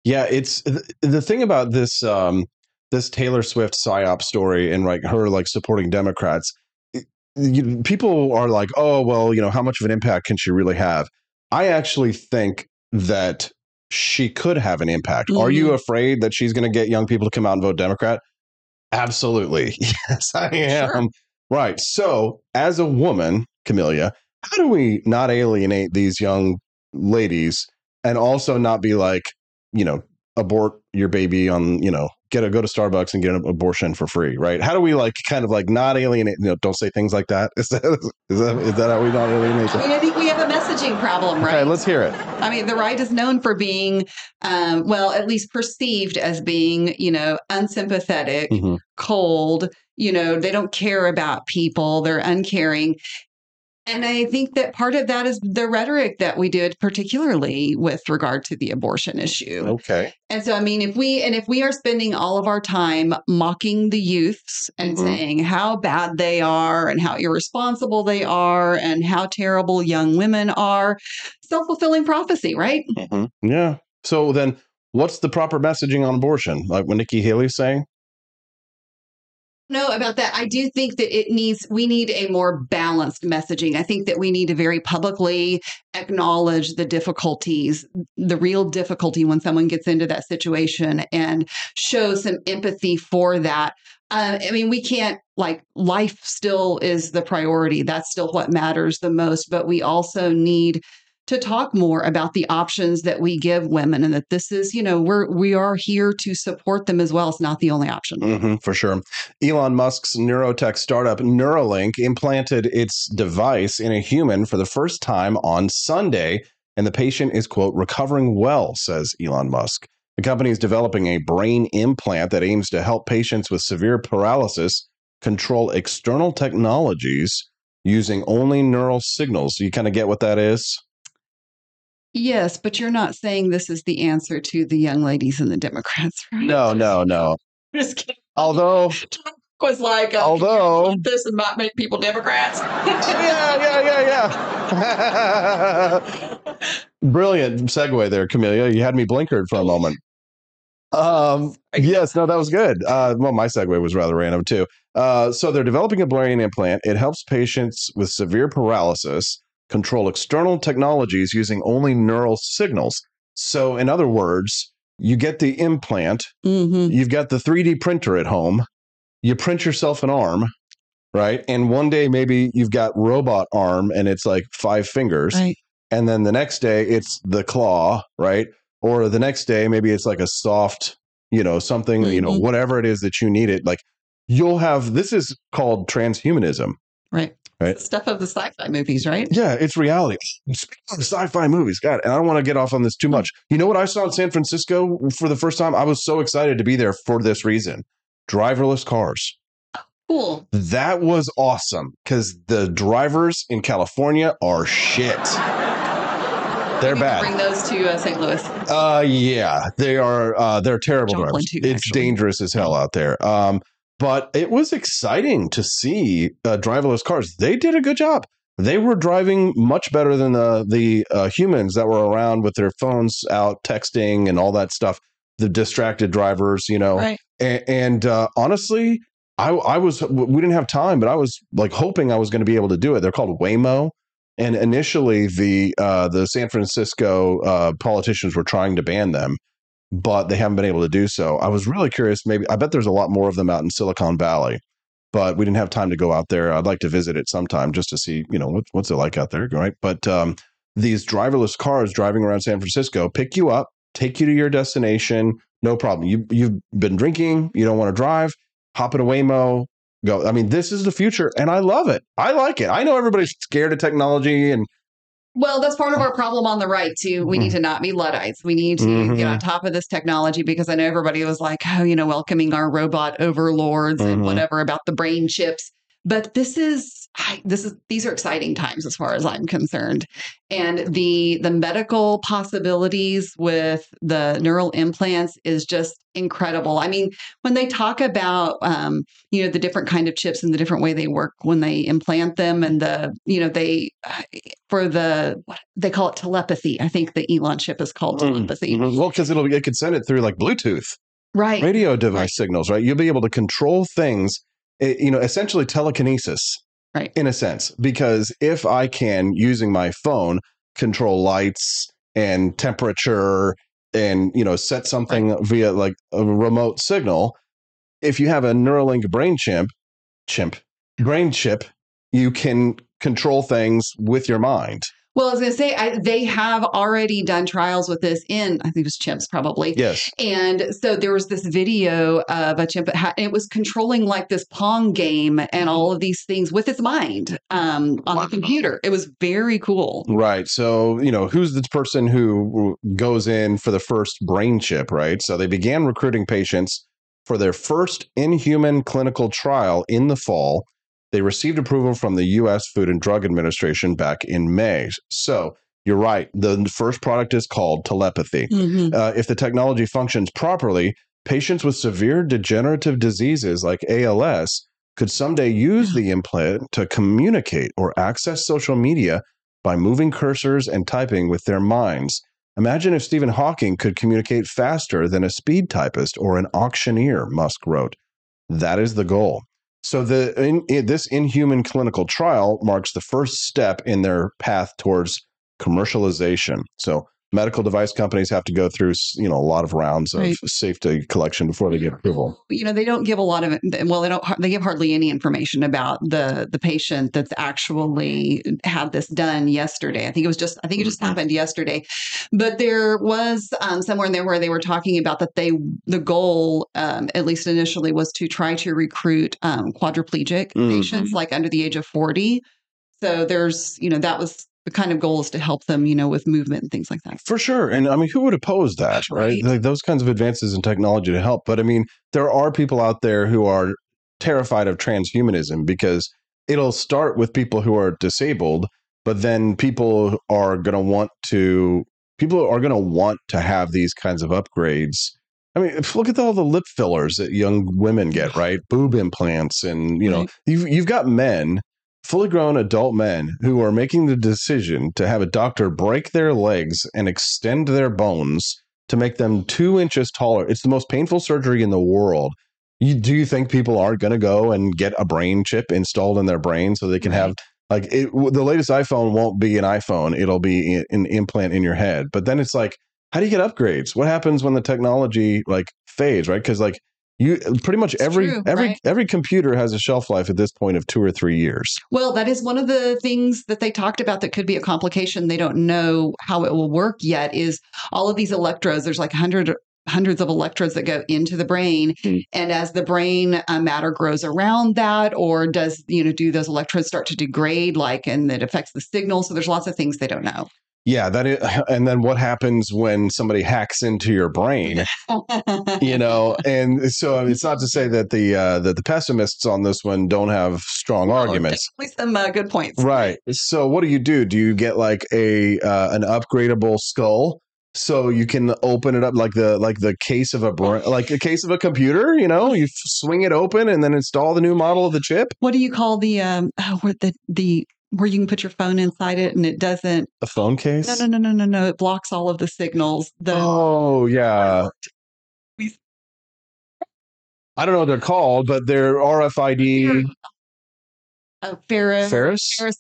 Yeah, it's th- the thing about this um this Taylor Swift psyop story and like her like supporting Democrats. it- you, people are like, "Oh, well, you know, how much of an impact can she really have?" I actually think that she could have an impact. Are you Mhm. afraid that she's going to get young people to come out and vote Democrat? Absolutely. (laughs) Yes, I am. Right. So, as a woman, Camellia, how do we not alienate these young ladies and also not be like, you know, abort your baby on, you know, get a go to Starbucks and get an abortion for free, right? How do we like kind of like not alienate, you know, don't say things like that? (laughs) Is that is that is that how we not alienate? I mean, I think we have a messaging problem, right? Okay, let's hear it. I mean, the right is known for being, um, well, at least perceived as being, you know, unsympathetic, Mhm. cold. You know, they don't care about people, they're uncaring. And I think that part of that is the rhetoric that we did, particularly with regard to the abortion issue. Okay. And so, I mean, if we and if we are spending all of our time mocking the youths and Mhm. saying how bad they are and how irresponsible they are and how terrible young women are, self fulfilling prophecy, right? Mhm. Yeah. So then, what's the proper messaging on abortion? Like what Nikki Haley's saying? No, about that. I do think that it needs, we need a more balanced messaging. I think that we need to very publicly acknowledge the difficulties, the real difficulty when someone gets into that situation and show some empathy for that. Uh, I mean, we can't, like, life still is the priority. That's still what matters the most. But we also need to talk more about the options that we give women and that this is, you know, we're, we are here to support them as well. It's not the only option. hmm for sure. Elon Musk's neurotech startup Neuralink implanted its device in a human for the first time on Sunday, and the patient is, quote, recovering well, says Elon Musk. The company is developing a brain implant that aims to help patients with severe paralysis control external technologies using only neural signals. You kind of get what that is? Yes, but you're not saying this is the answer to the young ladies and the Democrats, (laughs) right? No, no, no. Just kidding. Although, (laughs) Was like, uh, although, this and might make people Democrats. yeah, yeah, yeah, yeah. (laughs) Brilliant segue there, Camellia. You had me blinkered for a moment. Um, yes, no, that was good. Uh, well, my segue was rather random too. Uh, so they're developing a brain implant. It helps patients with severe paralysis control external technologies using only neural signals. So, in other words, you get the implant, Mm-hmm. you've got the 3D printer at home, you print yourself an arm, right? And one day maybe you've got robot arm and it's like five fingers. Right. And then the next day it's the claw, right? Or the next day maybe it's like a soft, you know, something, you know, Mhm. whatever it is that you need it. Like you'll have this is called transhumanism. Right. Right. Stuff of the sci-fi movies, right? Yeah, it's reality. Speaking of sci-fi movies, God, and I don't want to get off on this too much. You know what I saw in San Francisco for the first time? I was so excited to be there for this reason. Driverless cars. Cool. That was awesome because the drivers in California are shit. (laughs) They're bad. Bring those to uh, St. Louis. Uh, yeah, they are. Uh, they're terrible drivers. it's dangerous as hell out there. Um, but it was exciting to see uh, driverless cars. They did a good job. They were driving much better than the the uh, humans that were around with their phones out texting and all that stuff. The distracted drivers, you know. Right. And, and uh, honestly, I I was we didn't have time, but I was like hoping I was going to be able to do it. They're called Waymo. And initially, the uh, the San Francisco uh, politicians were trying to ban them, but they haven't been able to do so. I was really curious. Maybe I bet there's a lot more of them out in Silicon Valley, but we didn't have time to go out there. I'd like to visit it sometime just to see, you know, what, what's it like out there, right? But um, these driverless cars driving around San Francisco pick you up, take you to your destination, no problem. You you've been drinking, you don't want to drive, hop in a Waymo, go. I mean, this is the future, and I love it. I like it. I know everybody's scared of technology, and Well, that's part of our problem on the right too. We need to not be Luddites. We need to get Mhm. on top of this technology because I know everybody was like, oh, you know, welcoming our robot overlords and Mhm. whatever about the brain chips. But this is I, this is these are exciting times as far as I'm concerned, and the the medical possibilities with the neural implants is just incredible. I mean, when they talk about um, you know the different kind of chips and the different way they work when they implant them, and the you know they uh, for the what they call it telepathy. I think the Elon chip is called telepathy. Mhm. well, because it'll it could send it through like Bluetooth. Right. radio device signals, right? You'll be able to control things, eh, you know, essentially telekinesis, right? In a sense, because if I can, using my phone, control lights and temperature and, you know, set something via like a remote signal, if you have a Neuralink brain chip, chimp, brain chip, you can control things with your mind. Well, I was going to say I, they have already done trials with this in I think it was chimps probably. Yes. And so there was this video of a chimp. that had- It was controlling like this pong game and all of these things with its mind um, on the computer. It was very cool. Right. So, you know, who's the person who goes in for the first brain chip, right? So they began recruiting patients for their first inhuman clinical trial in the fall. They received approval from the U.S. Food and Drug Administration back in May. So you're right. The first product is called telepathy. Mhm. Uh, if the technology functions properly, patients with severe degenerative diseases like ALS could someday use the implant to communicate or access social media by moving cursors and typing with their minds. Imagine if Stephen Hawking could communicate faster than a speed typist or an auctioneer, Musk wrote. That is the goal. So the in, in- this inhuman clinical trial marks the first step in their path towards commercialization. So medical device companies have to go through, you know, a lot of rounds of Right. safety collection before they get approval. you know they don't give a lot of well they don't they give hardly any information about the the patient that's actually had this done yesterday i think it was just i think it just happened yesterday but there was um, somewhere in there where they were talking about that they the goal um, at least initially was to try to recruit um, quadriplegic Mhm. patients like under the age of 40 so there's you know that was the kind of goal is to help them you know with movement and things like that For sure. And I mean, who would oppose that, right? Like those kinds of advances in technology to help. But I mean, there are people out there who are terrified of transhumanism because it'll start with people who are disabled, but then people are going to want to, people are going to want to have these kinds of upgrades. I mean, look at all the lip fillers that young women get, (sighs) right? Boob implants, and you know, you've you've got men, fully grown adult men, who are making the decision to have a doctor break their legs and extend their bones to make them two inches taller. It's the most painful surgery in the world. You, do you think people aren't going to go and get a brain chip installed in their brain so they can have like it, the latest iPhone won't be an iPhone; it'll be i- an implant in your head. But then it's like, how do you get upgrades? What happens when the technology like fades? Right? Because like you pretty much every true, every right? every computer has a shelf life at this point of two or three years. Well, that is one of the things that they talked about that could be a complication. They don't know how it will work yet. Is all of these electrodes? There's like 100, hundreds of electrodes that go into the brain. Hmm. And as the brain uh, matter grows around that, or does, you know, do those electrodes start to degrade, like, and it affects the signal? So there's lots of things they don't know. Yeah, that is, (laughs) and then what happens when somebody hacks into your brain? (laughs) you know, and so it's not to say that the uh, that the pessimists on this one don't have strong arguments. (laughs) Definitely some uh, good points. Right. So what do you do? Do you get like a uh, an upgradable skull so you can open it up like the like the case of a br- like a case of a computer? You know, you f- swing it open and then install the new model of the chip. What do you call the um (sighs) oh, the the where you can put your phone inside it and it doesn't A phone case. no no no no no no it blocks all of the signals. The Oh yeah. (laughs) I don't know what they're called, but they're RFID uh, Ferris Ferris? Ferris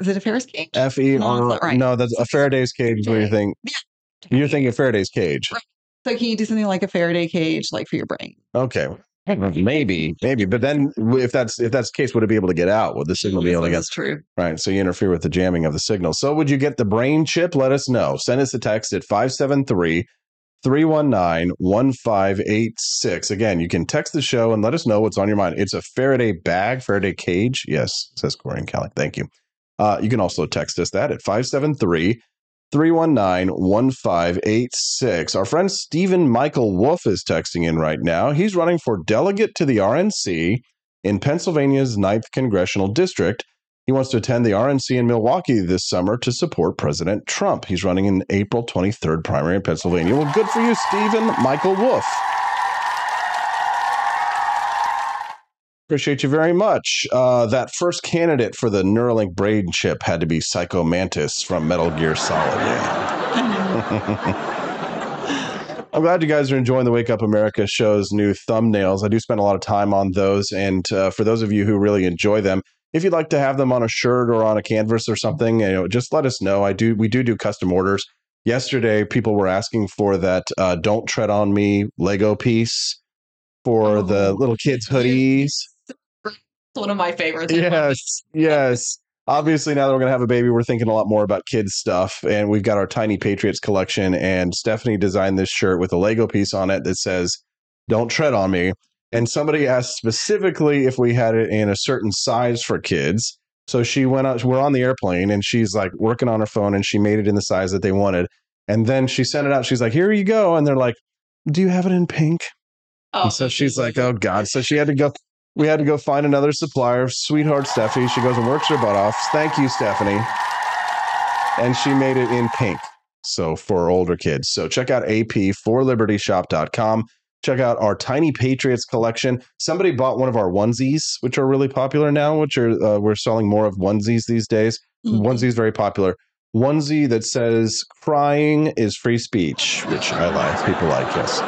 is it a Ferris cage? F E No, right. No, that's a Faraday's cage. Is what you think? You're thinking Faraday's cage. So can you do something like a Faraday cage, like for your brain? Okay. (laughs) Maybe, maybe, but then if that's if that's the case, would it be able to get out? Would the signal be able to get? That's true. Right. So you interfere with the jamming of the signal. So would you get the brain chip? Let us know. Send us a text at 573 319 1586. Again, you can text the show and let us know what's on your mind. It's a Faraday bag, Faraday cage. Yes, says Corey and Callie. Thank you. Uh, you can also text us that at 573 319 1586. Our friend Stephen Michael Wolf is texting in right now. He's running for delegate to the RNC in Pennsylvania's 9th Congressional District. He wants to attend the RNC in Milwaukee this summer to support President Trump. He's running in April 23rd primary in Pennsylvania. Well, good for you, Stephen Michael Wolf. Appreciate you very much. Uh, that first candidate for the Neuralink brain chip had to be Psycho Mantis from Metal Gear Solid. Yeah. (laughs) I'm glad you guys are enjoying the Wake Up America show's new thumbnails. I do spend a lot of time on those. And uh, for those of you who really enjoy them, if you'd like to have them on a shirt or on a canvas or something, you know, just let us know. I do. We do do custom orders. Yesterday, people were asking for that uh, "Don't Tread on Me" Lego piece for the little kids' hoodies. It's one of my favorites. Yes, (laughs) yes. Obviously, now that we're going to have a baby, we're thinking a lot more about kids' stuff. And we've got our Tiny Patriots collection. And Stephanie designed this shirt with a Lego piece on it that says, Don't tread on me. And somebody asked specifically if we had it in a certain size for kids. So she went out, we're on the airplane and she's like working on her phone and she made it in the size that they wanted. And then she sent it out. She's like, Here you go. And they're like, Do you have it in pink? Oh, and so she's like, Oh God. So she had to go we had to go find another supplier. Sweetheart Steffi. She goes and works her butt off. Thank you, Stephanie. And she made it in pink. So for older kids. So check out AP for libertyshop.com. Check out our Tiny Patriots collection. Somebody bought one of our onesies, which are really popular now, which are uh, we're selling more of onesies these days. Onesies very popular. Onesie that says crying is free speech, which I like. People like, yes.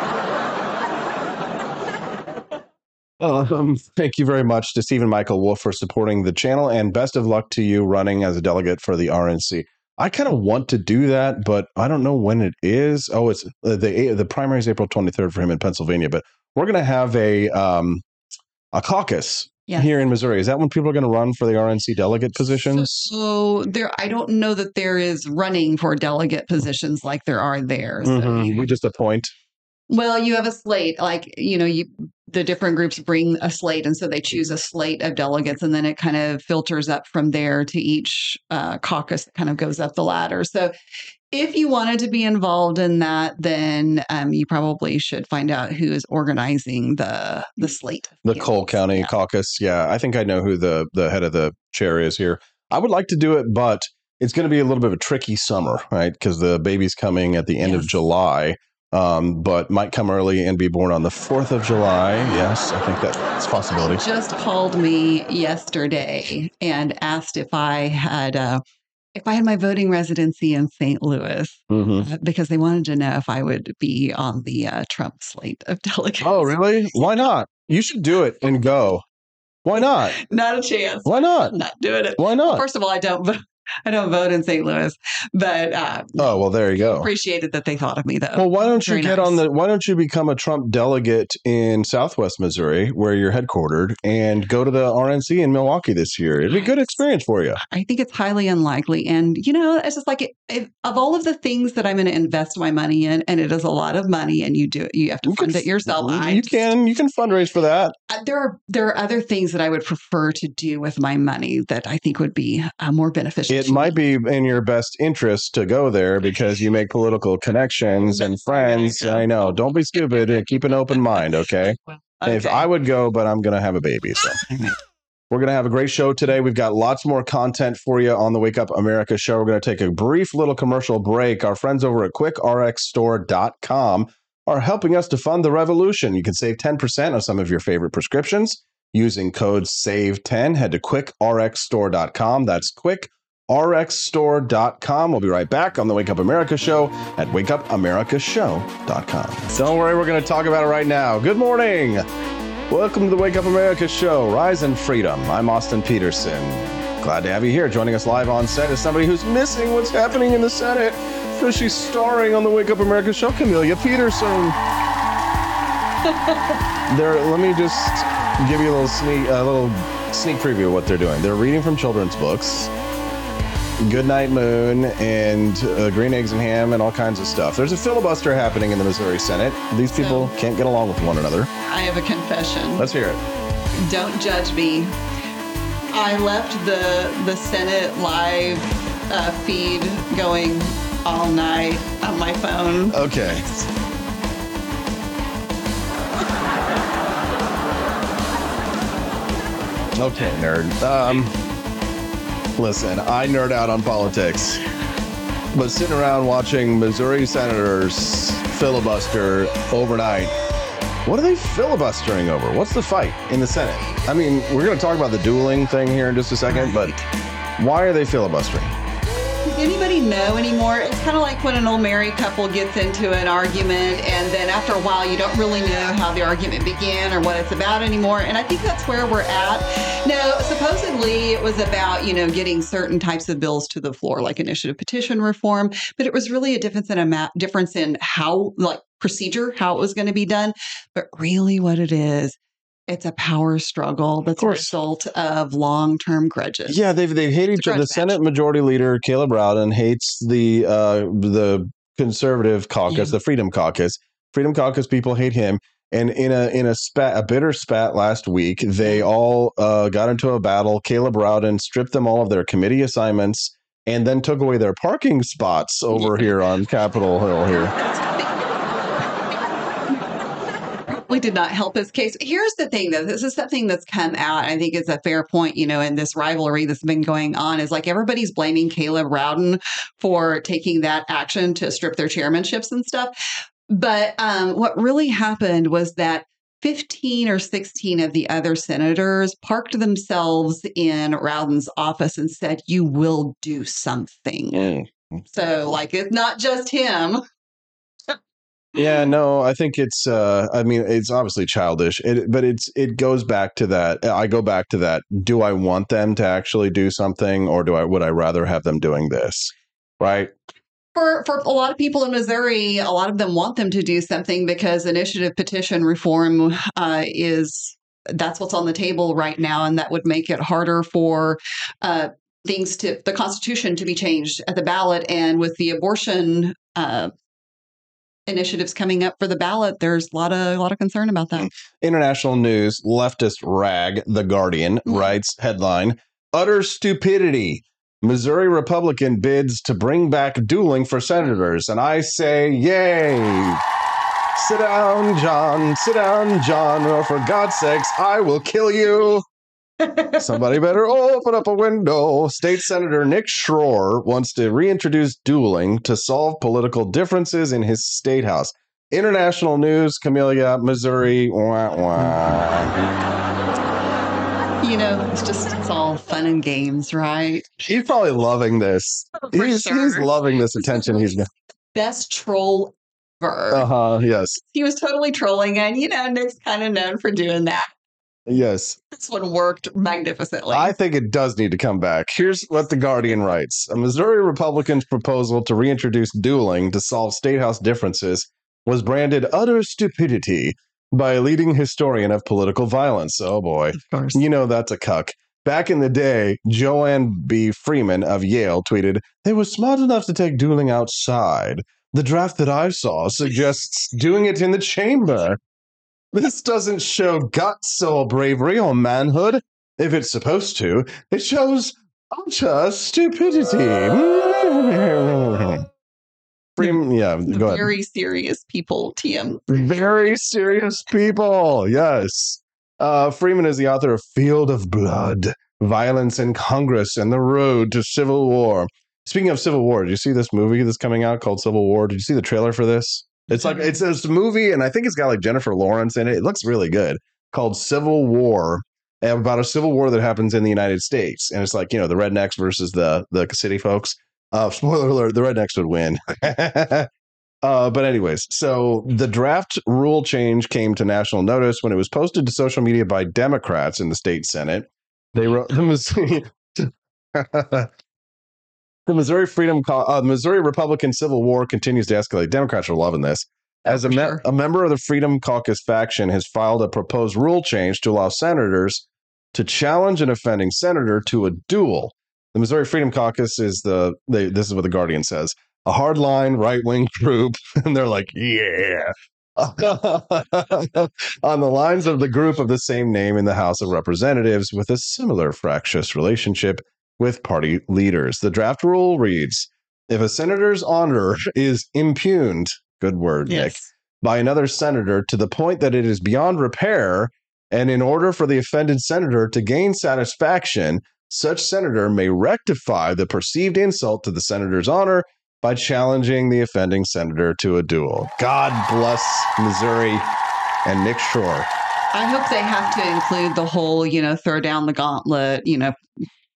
(laughs) Um, thank you very much to Stephen Michael Wolf for supporting the channel, and best of luck to you running as a delegate for the RNC. I kind of want to do that, but I don't know when it is. Oh, it's uh, the the primary is April 23rd for him in Pennsylvania, but we're going to have a um, a caucus Yes. here in Missouri. Is that when people are going to run for the RNC delegate positions? So there, I don't know that there is running for delegate positions like there are there. So Mhm. We just appoint. Well, you have a slate, like you know, you the different groups bring a slate, and so they choose a slate of delegates, and then it kind of filters up from there to each uh, caucus that kind of goes up the ladder. So, if you wanted to be involved in that, then um, you probably should find out who is organizing the the slate. The Cole County Caucus. Yeah, I think I know who the the head of the chair is here. I would like to do it, but it's going to be a little bit of a tricky summer, right? Because the baby's coming at the end of July, um, but might come early and be born on the fourth of July. Yes, I think that's a possibility. Just called me yesterday and asked if I had uh, if I had my voting residency in St. Louis. Mhm. uh, because they wanted to know if I would be on the uh, Trump slate of delegates. Oh, really? Why not? You should do it and go. Why not? (laughs) Not a chance. Why not? Not doing it. Why not? First of all, I don't vote. I don't vote in St. Louis, but uh, Oh well, there you go. appreciated that they thought of me though. Well, why don't you Very get nice. on the? Why don't you become a Trump delegate in Southwest Missouri, where you're headquartered, and go to the RNC in Milwaukee this year? It'd be a good experience for you. I think it's highly unlikely. And, you know, it's just like it, it, of all of the things that I'm going to invest my money in, and it is a lot of money and you do it, you have to fund it yourself. I You can you can fundraise for that. uh, there are there are other things that I would prefer to do with my money that I think would be uh, more beneficial. It might be in your best interest to go there because you make political connections and friends. I know. Don't be stupid. (laughs) Keep an open mind, okay? If I would go, but I'm going to have a baby, so. (laughs) We're going to have a great show today. We've got lots more content for you on the Wake Up America show. We're going to take a brief little commercial break. Our friends over at quickrxstore.com are helping us to fund the revolution. You can save 10% on some of your favorite prescriptions using code SAVE10. Head to quickrxstore.com. That's quickrxstore.com. We'll be right back on the Wake Up America show at wakeupAmericaShow.com. Don't worry, we're going to talk about it right now. Good morning. Welcome to the Wake Up America show, Rise and Freedom. I'm Austin Petersen. Glad to have you here. Joining us live on set is somebody who's missing what's happening in the Senate So she's starring on the Wake Up America show, Camellia Petersen. (laughs) there, let me just give you a little sneak, a little sneak preview of what they're doing. They're reading from children's books. Goodnight Moon and uh, Green Eggs and Ham and all kinds of stuff. There's a filibuster happening in the Missouri Senate. These people can't get along with one another. I have a confession. Let's hear it. Don't judge me. I left the the Senate live uh, feed going all night on my phone. Okay. (laughs) Okay, nerd. Um, listen, I nerd out on politics, but sitting around watching Missouri senators filibuster overnight, what are they filibustering over? What's the fight in the Senate? I mean, we're going to talk about the dueling thing here in just a second, but why are they filibustering? Anybody know anymore? It's kind of like when an old married couple gets into an argument, and then after a while, you don't really know how the argument began or what it's about anymore. And I think that's where we're at. Now, supposedly it was about you know getting certain types of bills to the floor, like initiative petition reform, but it was really a difference in a difference in how like procedure, how it was going to be done. But really, what it is. It's a power struggle that's a result of long-term grudges. Yeah, they've they hate each other. The Senate Majority Leader Caleb Rowden hates the uh, the conservative caucus, the Freedom Caucus. Freedom Caucus people hate him. And in a in a spat, a bitter spat last week, they all uh, got into a battle. Caleb Rowden stripped them all of their committee assignments and then took away their parking spots over here on Capitol Hill. Here, Did not help his case. Here's the thing, though. This is something that's come out. I think it's a fair point, you know, in this rivalry that's been going on is like everybody's blaming Caleb Rowden for taking that action to strip their chairmanships and stuff. But um, what really happened was that 15 or 16 of the other senators parked themselves in Rowden's office and said, You will do something. So, like, it's not just him. Yeah, no, I think it's. Uh, I mean, it's obviously childish, it, but it's. It goes back to that. I go back to that. Do I want them to actually do something, or do I? Would I rather have them doing this? Right. For for a lot of people in Missouri, a lot of them want them to do something because initiative petition reform uh, is that's what's on the table right now, and that would make it harder for uh, things to the Constitution to be changed at the ballot. And with the abortion uh, initiatives coming up for the ballot, there's a lot of a lot of concern about that. Mm. International news leftist rag, The Guardian, mm. writes headline Utter stupidity. Missouri Republican bids to bring back dueling for senators. And I say, yay. Sit down, John. Sit down, John, or for God's sakes, I will kill you. Somebody better open up a window. State Senator Nick Schroer wants to reintroduce dueling to solve political differences in his state house. International news, Camellia, Missouri. Wah, wah. You know, it's just it's all fun and games, right? He's probably loving this. For He's, sure. he's loving this attention he's getting. Best troll ever. Uh huh. Yes. He was totally trolling, and you know, Nick's kind of known for doing that. Yes. This one worked magnificently. I think it does need to come back. Here's what The Guardian writes A Missouri Republican's proposal to reintroduce dueling to solve statehouse differences was branded utter stupidity by a leading historian of political violence. Oh boy. Of course. You know that's a cuck. Back in the day, Joanne B. Freeman of Yale tweeted, They were smart enough to take dueling outside. The draft that I saw suggests doing it in the chamber. This doesn't show guts or bravery or manhood. If it's supposed to, it shows utter stupidity. (laughs) Freeman, yeah, go ahead. Very serious people, TM. Very serious people. Yes. Uh, Freeman is the author of Field of Blood, Violence in Congress, and the Road to Civil War. Speaking of Civil War, did you see this movie that's coming out called Civil War? Did you see the trailer for this? It's like it's, it's a movie, and I think it's got like Jennifer Lawrence in it. It looks really good. Called Civil War, about a civil war that happens in the United States, and it's like you know the rednecks versus the the city folks. Uh, (laughs) spoiler alert: the rednecks would win. (laughs) uh, but anyways, so the draft rule change came to national notice when it was posted to social media by Democrats in the state senate. They wrote the Missouri, (laughs) the Missouri Freedom, uh, the Missouri Republican Civil War continues to escalate. Democrats are loving this. As a, me- a member of the Freedom Caucus faction has filed a proposed rule change to allow senators to challenge an offending senator to a duel. The Missouri Freedom Caucus is the they, this is what the Guardian says a hardline right wing group, (laughs) and they're like, yeah. (laughs) On the lines of the group of the same name in the House of Representatives, with a similar fractious relationship with party leaders. The draft rule reads If a senator's honor is impugned, good word, Nick, by another senator to the point that it is beyond repair, and in order for the offended senator to gain satisfaction, such senator may rectify the perceived insult to the senator's honor by challenging the offending senator to a duel. God bless Missouri and Nick Schroer. I hope they have to include the whole, you know, throw down the gauntlet, you know,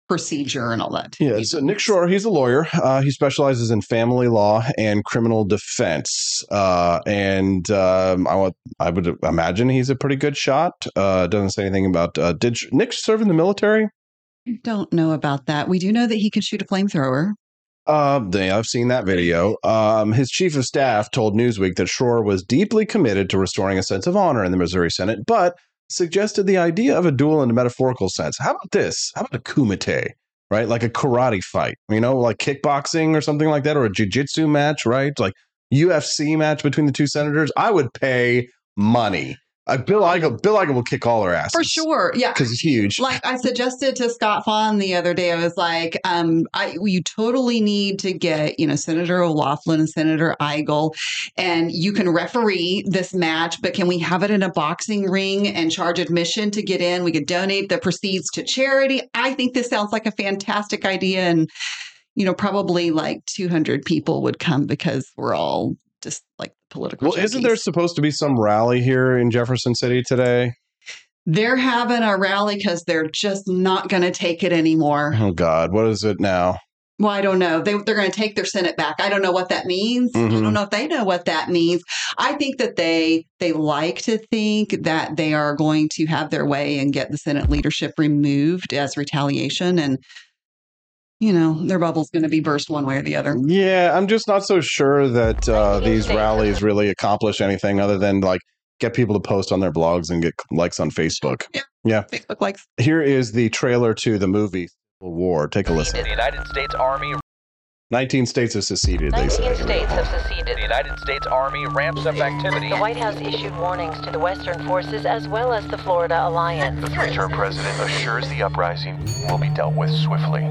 procedure and all that. Yeah, so Nick Schroer, he's a lawyer. Uh, he specializes in family law and criminal defense. Uh, and um, I, would, I would imagine he's a pretty good shot. Uh, doesn't say anything about. Uh, did Nick serve in the military? I don't know about that. We do know that he can shoot a flamethrower. Uh, I've seen that video. Um, his chief of staff told Newsweek that Schroer was deeply committed to restoring a sense of honor in the Missouri Senate, but suggested the idea of a duel in a metaphorical sense. How about this? How about a kumite, right? Like a karate fight, you know, like kickboxing or something like that, or a jujitsu match, right? Like UFC match between the two senators. I would pay money. Uh, Bill Eigel, Bill Eigel will kick all our asses For sure. Yeah. because he's huge. Like I suggested to Scott Faughn the other day, I was like, um, I, you totally need to get, you know, Senator O'Laughlin and Senator Eigel, and you can referee this match, but can we have it in a boxing ring and charge admission to get in? We could donate the proceeds to charity. I think this sounds like a fantastic idea. And, you know, probably like 200 people would come because we're all just like political. Well, isn't there supposed to be some rally here in Jefferson City today? They're having a rally because they're just not going to take it anymore. Oh God, what is it now? Well, I don't know. They, they're going to take their Senate back. I don't know what that means. I Mhm. don't know if they know what that means. I think that they they like to think that they are going to have their way and get the Senate leadership removed as retaliation, and you know their bubble's going to be burst one way or the other. Yeah, I'm just not so sure that uh, these rallies really accomplish anything other than like get people to post on their blogs and get likes on Facebook. Yeah. Yeah. Facebook likes. Here is the trailer to the movie Civil War. Take a listen. The United States Army 19 states have seceded, they say. states have seceded. The United States Army ramps up activity. The White House issued warnings to the Western forces as well as the Florida Alliance. The three-term president assures the uprising will be dealt with swiftly.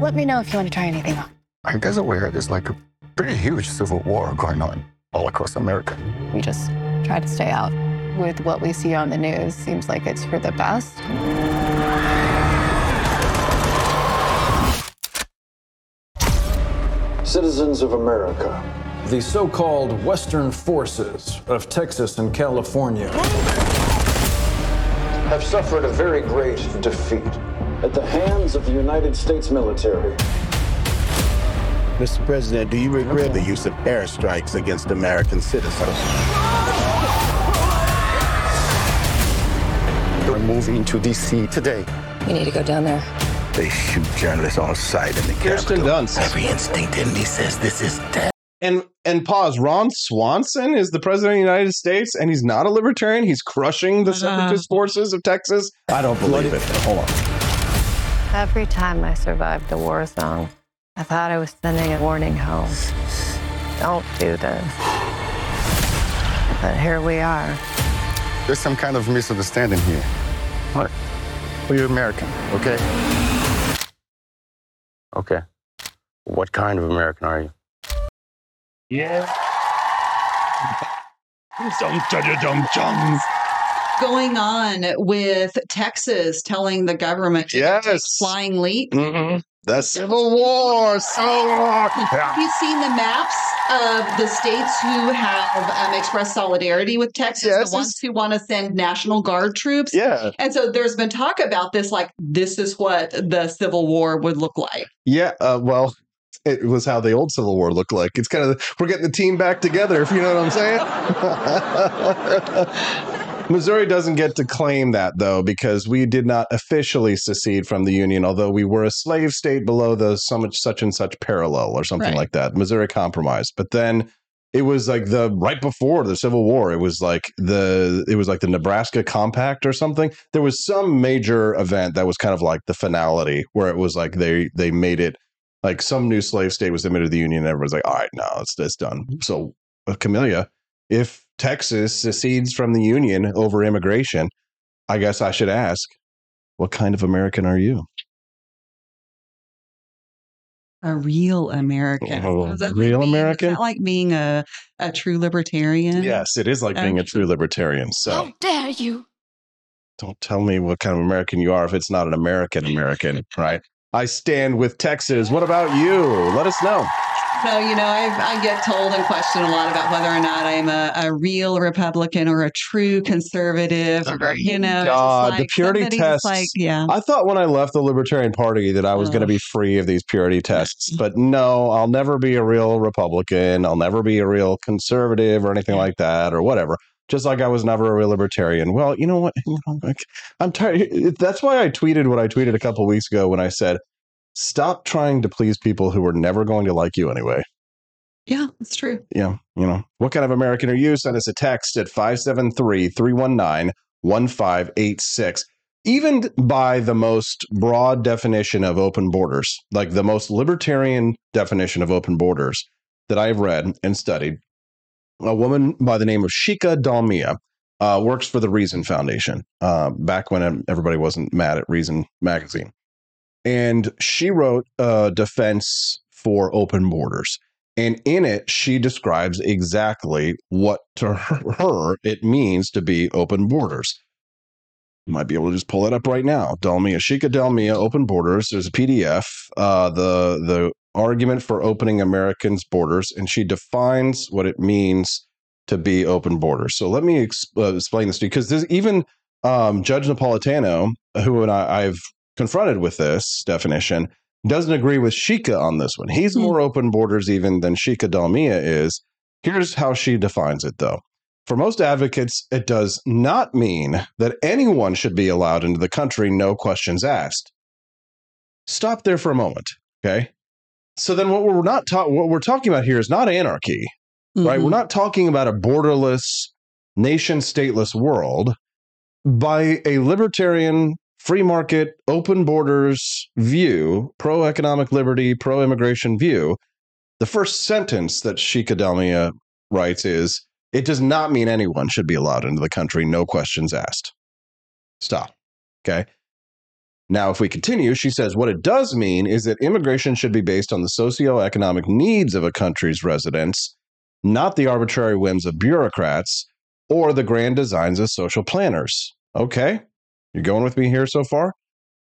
Let me know if you want to try anything on. Are you guys aware there's like a pretty huge civil war going on all across America? We just try to stay out. With what we see on the news, seems like it's for the best. Citizens of America, the so called Western forces of Texas and California have suffered a very great defeat at the hands of the United States military. Mr. President, do you regret the use of airstrikes against American citizens? moving to D.C. today. We need to go down there. They shoot journalists on sight in the Kirsten Capitol. Dunst. Every instinct in me says this is death. And and pause. Ron Swanson is the president of the United States, and he's not a libertarian. He's crushing the separatist forces of Texas. I don't believe it. Hold on. Every time I survived the war zone, I thought I was sending a warning home. Don't do this. But here we are. There's some kind of misunderstanding here. What? Well, you're American, okay? Okay. What kind of American are you? Yeah. Dum, dum, dum, dum. Going on with Texas telling the government Yes. flying leap. Mm-mm. The Civil War. Civil War. Have you seen the maps of the states who have um, expressed solidarity with Texas? Yes, the ones who want to send National Guard troops? Yeah. And so there's been talk about this, like, this is what the Civil War would look like. Yeah. Uh, well, it was how the old Civil War looked like. It's kind of we're getting the team back together. If you know what I'm saying. (laughs) Missouri doesn't get to claim that though because we did not officially secede from the union, although we were a slave state below the so much such and such parallel or something Right. like that. Missouri compromise, but then it was like the right before the Civil War. It was like the it was like the Nebraska Compact or something. There was some major event that was kind of like the finality where it was like they they made it like some new slave state was admitted to the union. And everyone's like, all right, no, it's it's done. So uh, Camellia, if Texas secedes from the union over immigration, I guess I should ask, what kind of American are you? A real American. Oh, Is real like being- American? Is that like being a, a true libertarian? Yes, it is like being a true libertarian. So How dare you? don't tell me what kind of American you are if it's not an American American, right? I stand with Texas. What about you? Let us know. No, you know, I, I get told and questioned a lot about whether or not I'm a, a real Republican or a true conservative. Or, you know, it's just the purity somebody's tests. Like, yeah. I thought when I left the Libertarian Party that I was going to be free of these purity tests, (laughs) but no, I'll never be a real Republican. I'll never be a real conservative or anything like that or whatever. Just like I was never a real libertarian. Well, you know what? You know, like, I'm tired. That's why I tweeted what I tweeted a couple weeks ago when I said, "Stop trying to please people who are never going to like you anyway." Yeah, that's true. Yeah, you know, what kind of American are you? Send us a text at 573 319 1586. Even by the most broad definition of open borders, like the most libertarian definition of open borders that I've read and studied, a woman by the name of Shikha Dalmia uh, works for the Reason Foundation uh, back when everybody wasn't mad at Reason magazine. And she wrote a defense for open borders. And in it, she describes exactly what to (laughs) her it means to be open borders. You might be able to just pull it up right now. Dalmia, Shikha Dalmia, open borders. There's a PDF. Uh, the the argument for opening Americans' borders, and she defines what it means to be open borders. So let me ex- uh, explain this to you because even um, Judge Napolitano, who and I, I've confronted with this definition, doesn't agree with Shikha on this one. He's hmm. more open borders even than Shikha Dalmia is. Here's how she defines it, though. For most advocates, it does not mean that anyone should be allowed into the country, no questions asked. Stop there for a moment, okay? So then, what we're not ta- what we're talking about here is not anarchy, right? We're mm-hmm. not talking about a borderless, nation stateless world. By a libertarian, free market, open borders view, pro economic liberty, pro immigration view, the first sentence that Shikha Dalmia writes is it does not mean anyone should be allowed into the country, no questions asked. Stop. Okay. Now, if we continue, she says what it does mean is that immigration should be based on the socioeconomic needs of a country's residents, not the arbitrary whims of bureaucrats or the grand designs of social planners. Okay. You going with me here so far?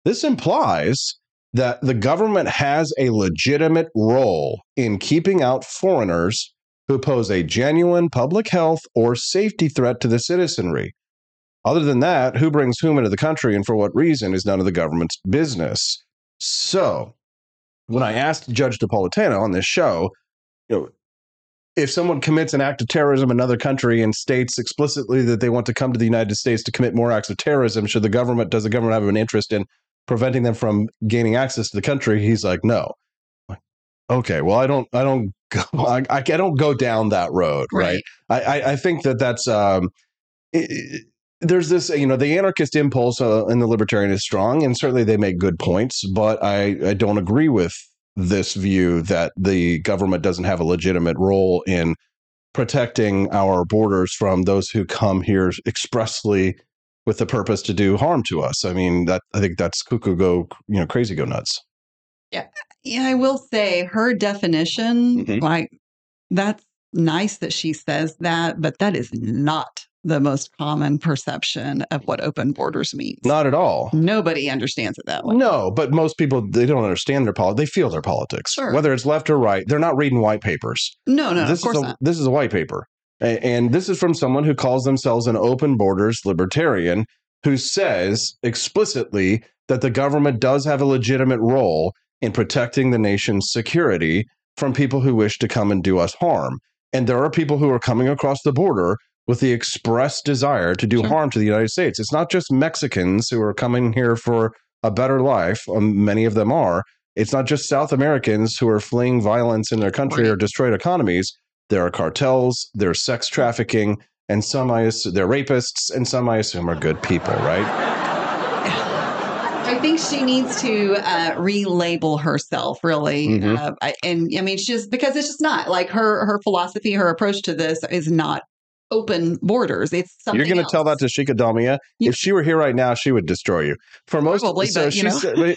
This implies that the government has a legitimate role in keeping out foreigners who pose a genuine public health or safety threat to the citizenry. Other than that, who brings whom into the country and for what reason is none of the government's business. So, when I asked Judge Napolitano on this show, you know, if someone commits an act of terrorism in another country and states explicitly that they want to come to the United States to commit more acts of terrorism, should the government does the government have an interest in preventing them from gaining access to the country? He's like, no. Like, okay, well, I don't, I don't, (laughs) go, I, I don't go down that road, right? Right. I, I, I think that that's um, it, it- there's this, you know, the anarchist impulse uh, in the libertarian is strong, and certainly they make good points, but I, I don't agree with this view that the government doesn't have a legitimate role in protecting our borders from those who come here expressly with the purpose to do harm to us. I mean, that I think that's cuckoo go, you know, crazy go nuts. Yeah, Yeah, I will say her definition, Mhm. like that's nice that she says that, but that is not the most common perception of what open borders means. Not at all. Nobody understands it that way. No, but most people they don't understand their politics. They feel their politics, Sure. whether it's left or right. They're not reading white papers. No, no, this of course is a, not. This is a white paper, and this is from someone who calls themselves an open borders libertarian, who says explicitly that the government does have a legitimate role in protecting the nation's security from people who wish to come and do us harm. And there are people who are coming across the border with the express desire to do harm to the United States. It's not just Mexicans who are coming here for a better life. Um, many of them are. It's not just South Americans who are fleeing violence in their country or destroyed economies. There are cartels, there's sex trafficking, and some I assume they're rapists, and some I assume are good people, right? I think she needs to uh, relabel herself, really, Mhm. uh, I- and I mean, she's just because it's just not like her her philosophy, her approach to this is not open borders. It's something. You're going to tell that to Shikha Dalmia. If she were here right now, she would destroy you. For most, Probably, so but, she said-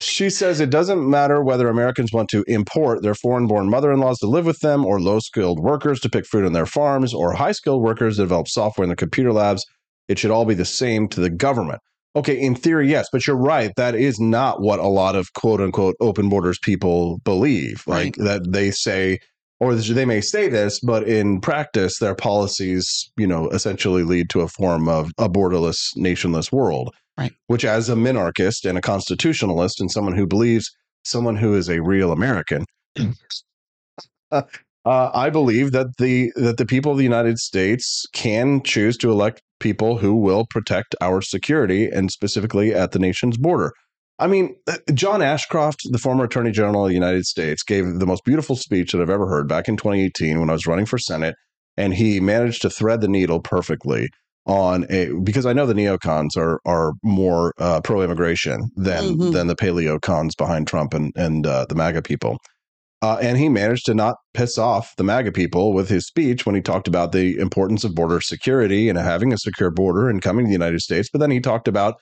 she says it doesn't matter whether Americans want to import their foreign-born mother-in-laws to live with them, or low-skilled workers to pick fruit on their farms, or high-skilled workers to develop software in their computer labs. It should all be the same to the government. Okay, in theory, yes, but you're right. That is not what a lot of quote unquote open borders people believe. Like that they say, or they may say this, but in practice, their policies, you know, essentially lead to a form of a borderless, nationless world. Right. Which, as a minarchist and a constitutionalist, and someone who believes someone who is a real American, (clears throat) uh, I believe that the that the people of the United States can choose to elect people who will protect our security and specifically at the nation's border. I mean, uh, John Ashcroft, the former Attorney General of the United States, gave the most beautiful speech that I've ever heard back in 2018 when I was running for Senate, and he managed to thread the needle perfectly on a because I know the neocons are are more uh, pro immigration than Mhm. than the paleocons behind Trump and and uh, the MAGA people. Uh, and he managed to not piss off the MAGA people with his speech when he talked about the importance of border security and having a secure border and coming to the United States. But then he talked about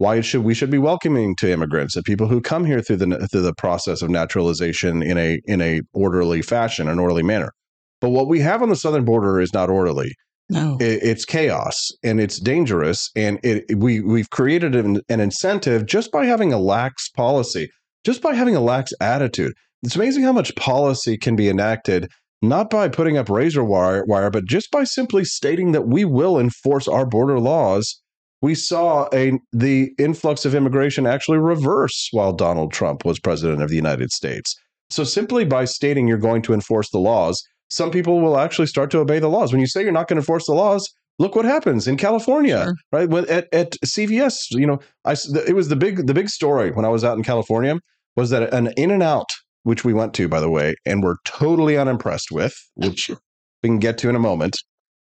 why it should we should be welcoming to immigrants, the people who come here through the through the process of naturalization in a in a orderly fashion, an orderly manner. But what we have on the southern border is not orderly. No, It, it's chaos and it's dangerous, and it we we've created an, an incentive just by having a lax policy, just by having a lax attitude. It's amazing how much policy can be enacted not by putting up razor wire, wire, but just by simply stating that we will enforce our border laws. We saw a the influx of immigration actually reverse while Donald Trump was president of the United States. So simply by stating you're going to enforce the laws, some people will actually start to obey the laws. When you say you're not going to enforce the laws, look what happens in California, right? When, at, at CVS, you know, I it was the big the big story when I was out in California was that an In and Out, which we went to by the way, and were totally unimpressed with, which we can get to in a moment.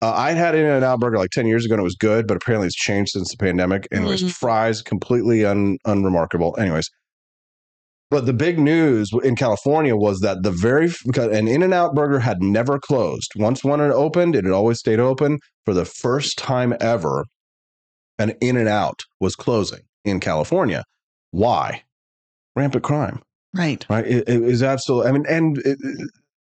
Uh, I'd had an In and Out burger like ten years ago and it was good, but apparently it's changed since the pandemic. And it was Mhm. fries completely un, unremarkable. Anyways, but the big news in California was that the very because an In and Out burger had never closed. Once one had opened, it had always stayed open. For the first time ever, an In and Out was closing in California. Why? Rampant crime. right. Right. It, it is absolutely. I mean, and it,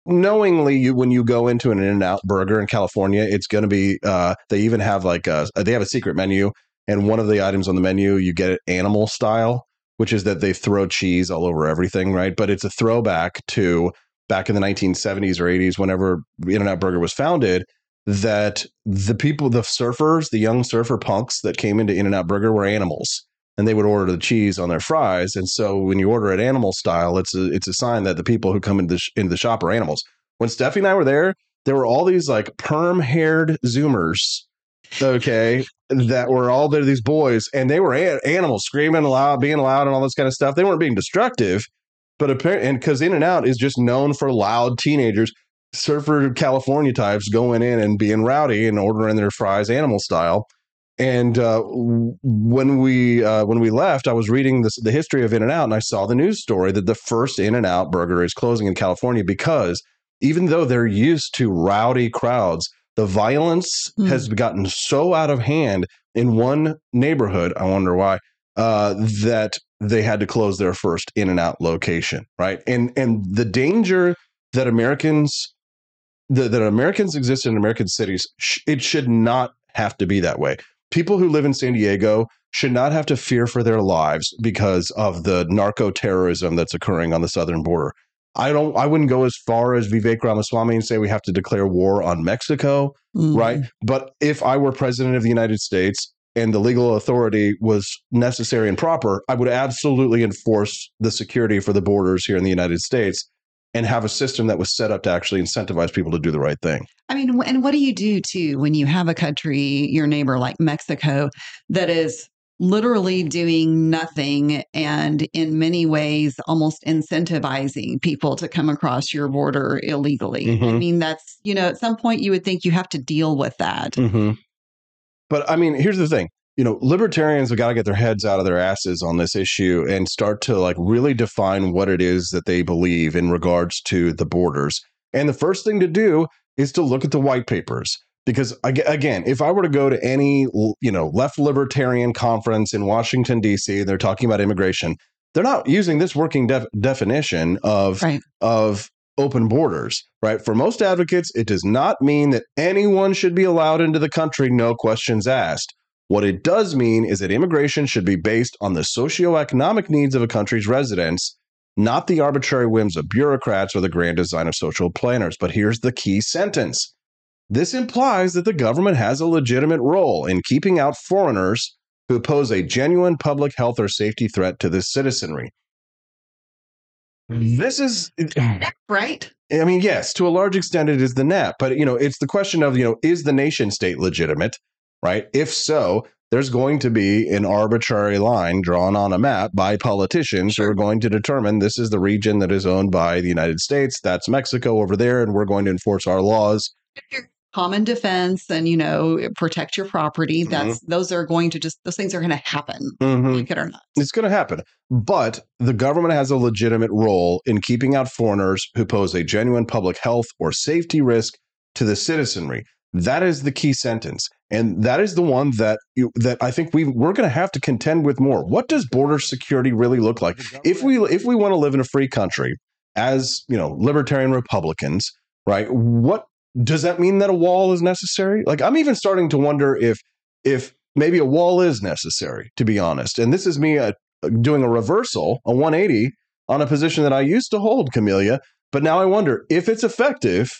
knowingly, you when you go into an In and Out burger in California, it's going to be. Uh, they even have like a they have a secret menu, and one of the items on the menu you get it animal style, which is that they throw cheese all over everything, right? But it's a throwback to back in the 1970s or 80s, whenever In and Out Burger was founded. That the people, the surfers, the young surfer punks that came into In and Out Burger were animals and they would order the cheese on their fries. And so when you order it animal style, it's a it's a sign that the people who come into the, sh- into the shop are animals. When Steffi and I were there, there were all these like perm haired Zoomers, okay, that were all there, these boys, and they were a- animals screaming loud, being loud, and all this kind of stuff. They weren't being destructive, but apparently, and because In and Out is just known for loud teenagers, surfer California types going in and being rowdy and ordering their fries animal style. And uh, when we uh, when we left, I was reading this, the history of In and Out, and I saw the news story that the first In and Out burger is closing in California because even though they're used to rowdy crowds, the violence Hmm. has gotten so out of hand in one neighborhood. I wonder why uh, that they had to close their first In and Out location, right? And and the danger that Americans that, that Americans exist in American cities, sh- it should not have to be that way. People who live in San Diego should not have to fear for their lives because of the narco terrorism that's occurring on the southern border. I don't. I wouldn't go as far as Vivek Ramaswamy and say we have to declare war on Mexico, Mm. right? But if I were president of the United States and the legal authority was necessary and proper, I would absolutely enforce the security for the borders here in the United States and have a system that was set up to actually incentivize people to do the right thing. I mean, and what do you do too when you have a country, your neighbor like Mexico, that is literally doing nothing and in many ways almost incentivizing people to come across your border illegally? I Mhm. mean, that's, you know, at some point you would think you have to deal with that. Mm-hmm. But I mean, here's the thing. You know, libertarians have got to get their heads out of their asses on this issue and start to like really define what it is that they believe in regards to the borders. And the first thing to do is to look at the white papers. Because again, if I were to go to any you know left libertarian conference in Washington D.C., they're talking about immigration. They're not using this working def- definition of of open borders, right? For most advocates, it does not mean that anyone should be allowed into the country, no questions asked. What it does mean is that immigration should be based on the socioeconomic needs of a country's residents, not the arbitrary whims of bureaucrats or the grand design of social planners. But here's the key sentence this implies that the government has a legitimate role in keeping out foreigners who pose a genuine public health or safety threat to the citizenry. This is right. I mean, yes, to a large extent it is the net, but you know, it's the question of, you know, is the nation state legitimate, right? If so, there's going to be an arbitrary line drawn on a map by politicians who are going to determine this is the region that is owned by the United States, that's Mexico over there, and we're going to enforce our laws. Common defense and, you know, protect your property. That's, those are going to just, those things are going to happen, Mhm. like it or not. It's going to happen. But the government has a legitimate role in keeping out foreigners who pose a genuine public health or safety risk to the citizenry. That is the key sentence. And that is the one that you, that I think we we're going to have to contend with more. What does border security really look like? If we if we want to live in a free country as, you know, libertarian Republicans, right? What does that mean that a wall is necessary? Like I'm even starting to wonder if if maybe a wall is necessary, to be honest. And this is me uh, doing a reversal, a 180 on a position that I used to hold, Camellia. But now I wonder if it's effective.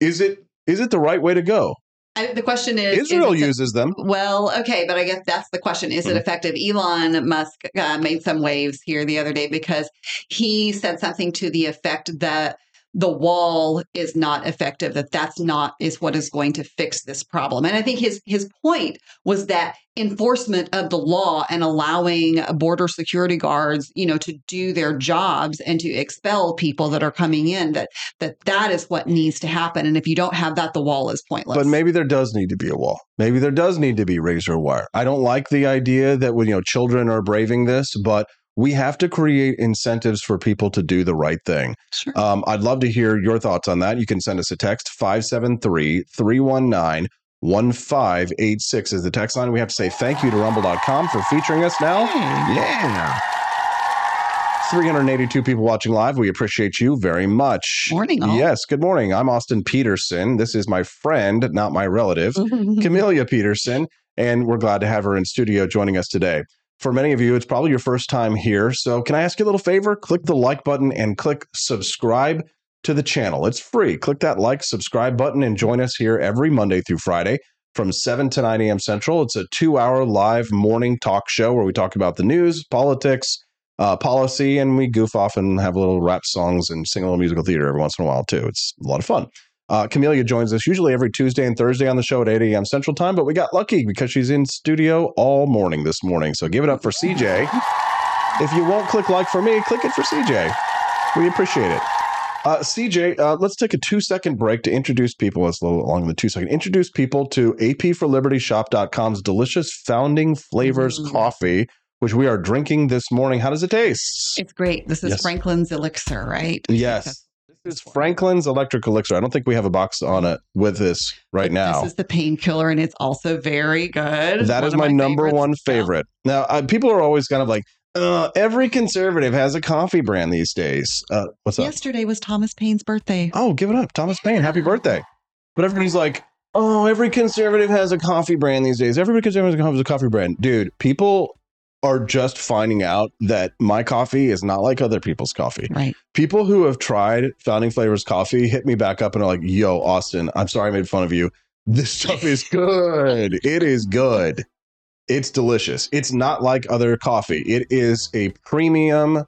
Is it is it the right way to go? I, the question is is Israel it- uses them. Well, okay, but I guess that's the question. Is it Mhm. effective? Elon Musk uh, made some waves here the other day because he said something to the effect that the wall is not effective that that's not is what is going to fix this problem and i think his his point was that enforcement of the law and allowing border security guards you know to do their jobs and to expel people that are coming in that that that is what needs to happen and if you don't have that the wall is pointless But maybe there does need to be a wall. Maybe there does need to be razor wire. I don't like the idea that when you know children are braving this, but we have to create incentives for people to do the right thing. Sure. Um, I'd love to hear your thoughts on that. You can send us a text 573 319 1586 is the text line. We have to say thank you to rumble.com for featuring us now. Yeah. 382 people watching live. We appreciate you very much. Morning, all. Yes, good morning. I'm Austin Petersen. This is my friend, not my relative, (laughs) Camellia Petersen, and we're glad to have her in studio joining us today. For many of you, it's probably your first time here. So, can I ask you a little favor? Click the like button and click subscribe to the channel. It's free. Click that like, subscribe button and join us here every Monday through Friday from 7 to 9 a.m. Central. It's a two hour live morning talk show where we talk about the news, politics, uh, policy, and we goof off and have little rap songs and sing a little musical theater every once in a while, too. It's a lot of fun. Uh, Camellia joins us usually every Tuesday and Thursday on the show at 8 a.m. Central Time, but we got lucky because she's in studio all morning this morning. So give it up for CJ. if you won't click like for me, click it for CJ. We appreciate it. Uh, CJ, uh, let's take a two second break to introduce people. It's a little long in the two second. Introduce people to apforlibertyshop.com's delicious founding flavors Mm. coffee, which we are drinking this morning. How does it taste? It's great. This is Yes. Franklin's Elixir, right? Yes. This is Franklin's Electric Elixir. I don't think we have a box on it with this right now. This is the painkiller, and it's also very good. That One is of my, number one favorite. Now, uh, people are always kind of like, uh, every conservative has a coffee brand these days. Uh, what's up? Yesterday was Thomas Paine's birthday. Oh, give it up. Thomas Paine, happy birthday. But everybody's like, oh, every conservative has a coffee brand these days. Every conservative has a coffee brand. Dude, people are just finding out that my coffee is not like other people's coffee. Right. People who have tried Founding Flavors coffee hit me back up and are like, yo, Austin, I'm sorry I made fun of you. This stuff is (laughs) good. It is good. It's delicious. It's not like other coffee. It is a premium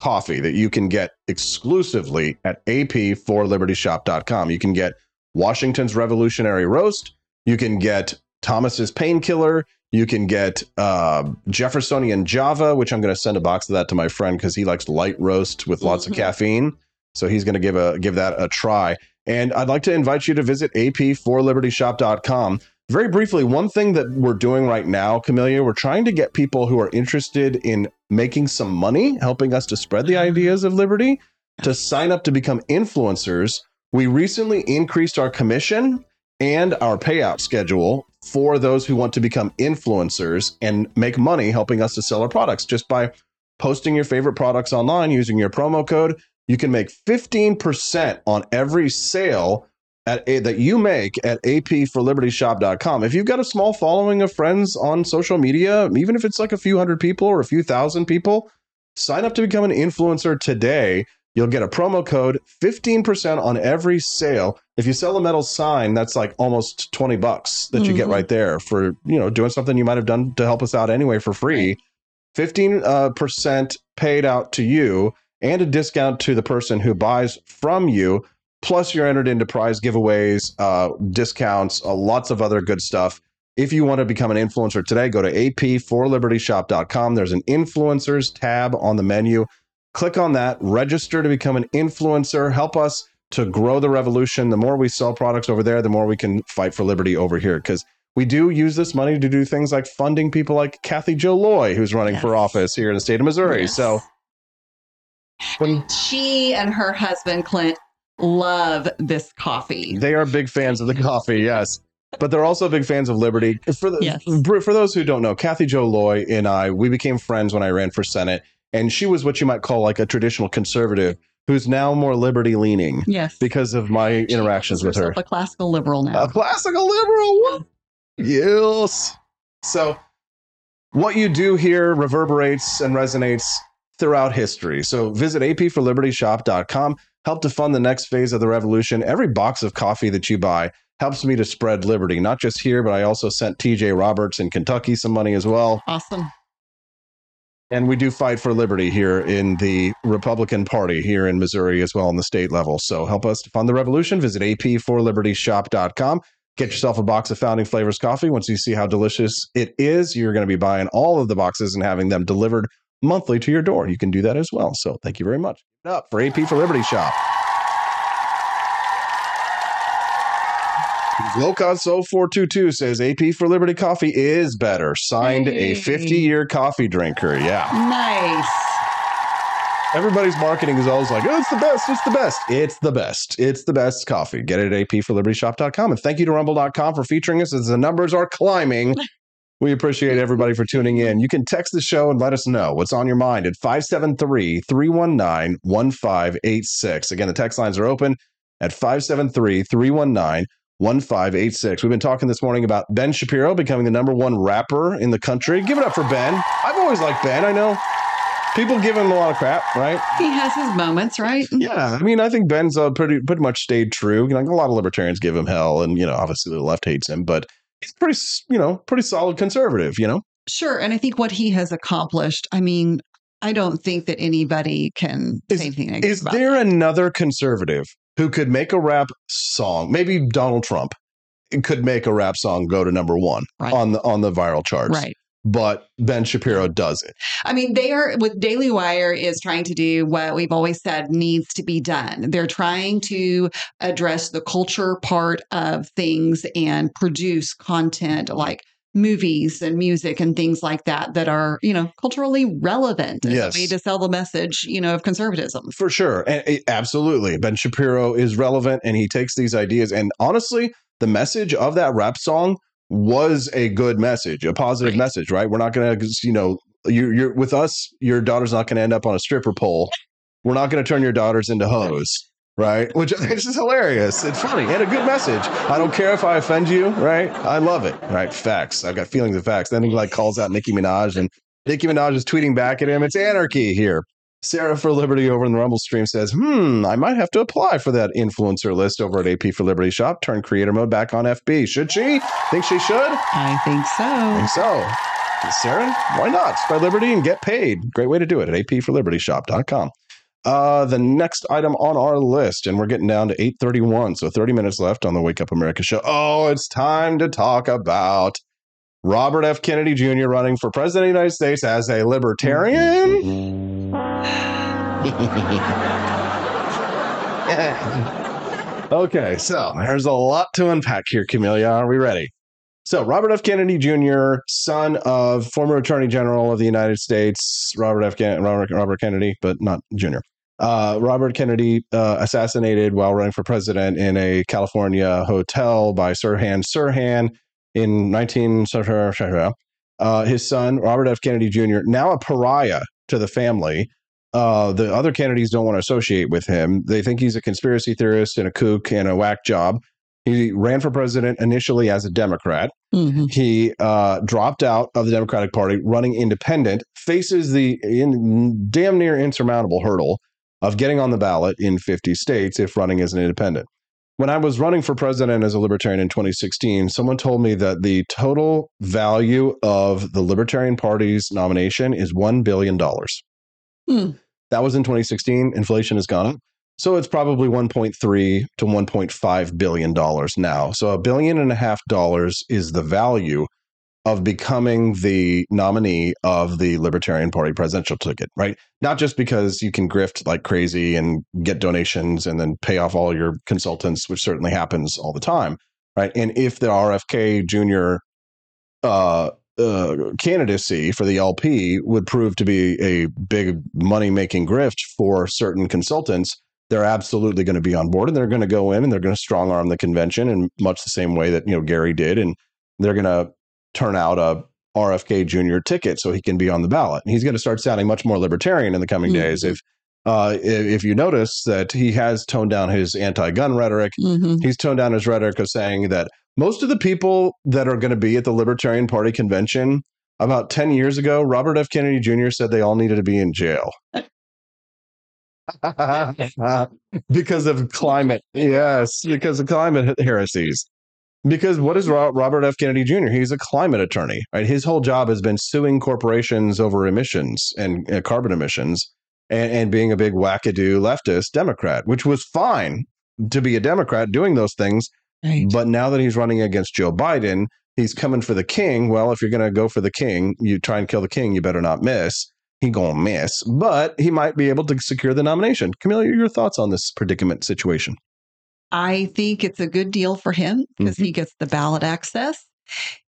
coffee that you can get exclusively at ap4libertyshop.com. You can get Washington's Revolutionary Roast. You can get Thomas's Painkiller. You can get uh, Jeffersonian Java, which I'm going to send a box of that to my friend because he likes light roast with lots of caffeine. So he's going to give a give that a try. And I'd like to invite you to visit ap4libertyshop.com. Very briefly, one thing that we're doing right now, Camellia, we're trying to get people who are interested in making some money, helping us to spread the ideas of liberty, to sign up to become influencers. We recently increased our commission and our payout schedule for those who want to become influencers and make money helping us to sell our products just by posting your favorite products online using your promo code. You can make 15% on every sale at a, that you make at apforlibertyshop.com. If you've got a small following of friends on social media, even if it's like a few hundred people or a few thousand people, sign up to become an influencer today. You'll get a promo code, 15% on every sale. If you sell a metal sign, that's like almost 20 bucks that you get Mhm. right there for, you know, doing something you might have done to help us out anyway for free. 15 uh, percent paid out to you and a discount to the person who buys from you. Plus, you're entered into prize giveaways, uh, discounts, uh, lots of other good stuff. If you want to become an influencer today, go to ap4libertyshop.com. There's an influencers tab on the menu. Click on that, register to become an influencer. Help us to grow the revolution. The more we sell products over there, the more we can fight for liberty over here. Because we do use this money to do things like funding people like Cathy Jo Loy, who's running for office here in the state of Missouri. Yes. So when She and her husband, Clint, love this coffee. They are big fans of the coffee, yes. But they're also big fans of liberty. For the, for those who don't know, Cathy Jo Loy and I, we became friends when I ran for Senate, and she was what you might call like a traditional conservative who's now more liberty leaning. Yes. Because of my interactions with her. A classical liberal now. A classical liberal. Yes. So what you do here reverberates and resonates throughout history. So visit apforlibertyshop.com. Help to fund the next phase of the revolution. Every box of coffee that you buy helps me to spread liberty, not just here, but I also sent TJ Roberts in Kentucky some money as well. Awesome. And we do fight for liberty here in the Republican Party here in Missouri as well on the state level. So help us to fund the revolution. Visit ap4libertyshop.com. Get yourself a box of Founding Flavors coffee. Once you see how delicious it is, you're going to be buying all of the boxes and having them delivered monthly to your door. You can do that as well. So thank you very much. Up for AP for Liberty Shop. Locos 0422 says AP for Liberty coffee is better. Signed a 50 year coffee drinker. Yeah. Nice. Everybody's marketing is always like, oh, it's the best. It's the best. It's the best. It's the best coffee. Get it at apforlibertyshop.com. And thank you to rumble.com for featuring us as the numbers are climbing. (laughs) We appreciate everybody for tuning in. You can text the show and let us know what's on your mind at 573 319 1586. Again, the text lines are open at 573 319 1586. We've been talking this morning about Ben Shapiro becoming the number one rapper in the country. Give it up for Ben. I've always liked Ben. I know people give him a lot of crap, right? He has his moments, right? Yeah, I mean, I think Ben's uh, pretty pretty much stayed true. You know, a lot of libertarians give him hell, and you know, obviously the left hates him, but he's pretty, you know, pretty solid conservative. You know, Sure. And I think what he has accomplished, I mean, I don't think that anybody can say anything is there another conservative who could make a rap song. Maybe Donald Trump could make a rap song go to number one on the on the viral charts. Right. But Ben Shapiro does it. I mean, they are with Daily Wire is trying to do what we've always said needs to be done. They're trying to address the culture part of things and produce content like movies and music and things like that that are, you know, culturally relevant as Yes. a way to sell the message, you know, of conservatism. For sure. And absolutely. Ben Shapiro is relevant and he takes these ideas. And honestly, the message of that rap song was a good message, a positive message, right? We're not going to, you know, you, you're with us, your daughter's not going to end up on a stripper pole. We're not going to turn your daughters into hoes, right? Which (laughs) this is hilarious. It's funny and a good message. I don't care if I offend you, right? I love it, right? Facts. I've got feelings of facts. Then he like calls out Nicki Minaj and Nicki Minaj is tweeting back at him. It's anarchy here. Sarah for Liberty over in the Rumble stream says, hmm, I might have to apply for that influencer list over at AP for Liberty Shop. Turn creator mode back on FB. Should she? Think she should? I think so. think so. Sarah, why not? Spread liberty and get paid. Great way to do it at apforlibertyshop.com. Uh, the next item on our list, and we're getting down to 831, so 30 minutes left on the Wake Up America show. Oh, it's time to talk about Robert F. Kennedy Jr. running for president of the United States as a libertarian. (laughs) okay, so there's a lot to unpack here, Camellia. Are we ready? So, Robert F. Kennedy Jr., son of former Attorney General of the United States, Robert F. Ken- Robert, Robert Kennedy, but not Jr. Uh, Robert Kennedy uh, assassinated while running for president in a California hotel by Sirhan Sirhan in 19. Uh, his son, Robert F. Kennedy Jr., now a pariah to the family. Uh, the other Kennedys don't want to associate with him. They think he's a conspiracy theorist and a kook and a whack job. He ran for president initially as a Democrat. He uh, dropped out of the Democratic Party, running independent, faces the in, damn near insurmountable hurdle of getting on the ballot in 50 states if running as an independent. When I was running for president as a libertarian in 2016, someone told me that the total value of the Libertarian Party's nomination is $1 billion. Hmm. That was in 2016. Inflation has gone up. So it's probably 1.3 to 1.5 billion dollars now. So a billion and a half dollars is the value of becoming the nominee of the Libertarian Party presidential ticket, right? Not just because you can grift like crazy and get donations and then pay off all your consultants, which certainly happens all the time, right? And if the RFK Jr. Uh, uh, candidacy for the LP would prove to be a big money making grift for certain consultants, they're absolutely going to be on board and they're going to go in and they're going to strong arm the convention in much the same way that you know Gary did, and they're going to turn out a RFK Jr. ticket so he can be on the ballot. And he's going to start sounding much more libertarian in the coming Mhm. days. If uh, if you notice that he has toned down his anti-gun rhetoric, Mhm. he's toned down his rhetoric of saying that most of the people that are going to be at the Libertarian Party convention about 10 years ago, Robert F. Kennedy Jr. said they all needed to be in jail. (laughs) because of climate. Yes, because of climate heresies. Because what is Robert F. Kennedy Jr.? He's a climate attorney, right? His whole job has been suing corporations over emissions and uh, carbon emissions and, and being a big wackadoo leftist Democrat, which was fine to be a Democrat doing those things. But now that he's running against Joe Biden, he's coming for the king. Well, if you're going to go for the king, you try and kill the king, you better not miss. He gonna miss, but he might be able to secure the nomination. Camille, your thoughts on this predicament situation? I think it's a good deal for him because he gets the ballot access.